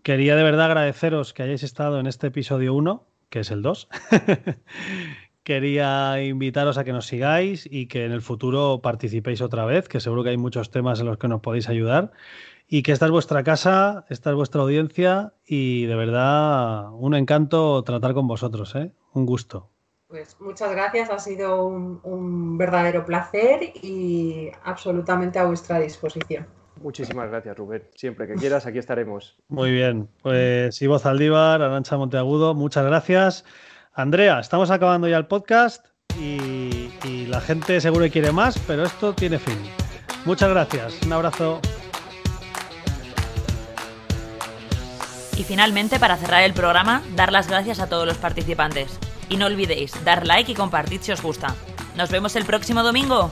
quería de verdad agradeceros que hayáis estado en este episodio 1, que es el 2. quería invitaros a que nos sigáis y que en el futuro participéis otra vez, que seguro que hay muchos temas en los que nos podéis ayudar. Y que esta es vuestra casa, esta es vuestra audiencia y de verdad un encanto tratar con vosotros, ¿eh? un gusto. Pues muchas gracias, ha sido un, verdadero placer y absolutamente a vuestra disposición. Muchísimas gracias, Rubén. Siempre que quieras, aquí estaremos. Muy bien. Pues Ivo Zaldívar, Arancha Monteagudo, muchas gracias. Andrea, estamos acabando ya el podcast y, y la gente seguro que quiere más, pero esto tiene fin. Muchas gracias. Un abrazo. Y finalmente, para cerrar el programa, dar las gracias a todos los participantes. Y no olvidéis dar like y compartir si os gusta. Nos vemos el próximo domingo.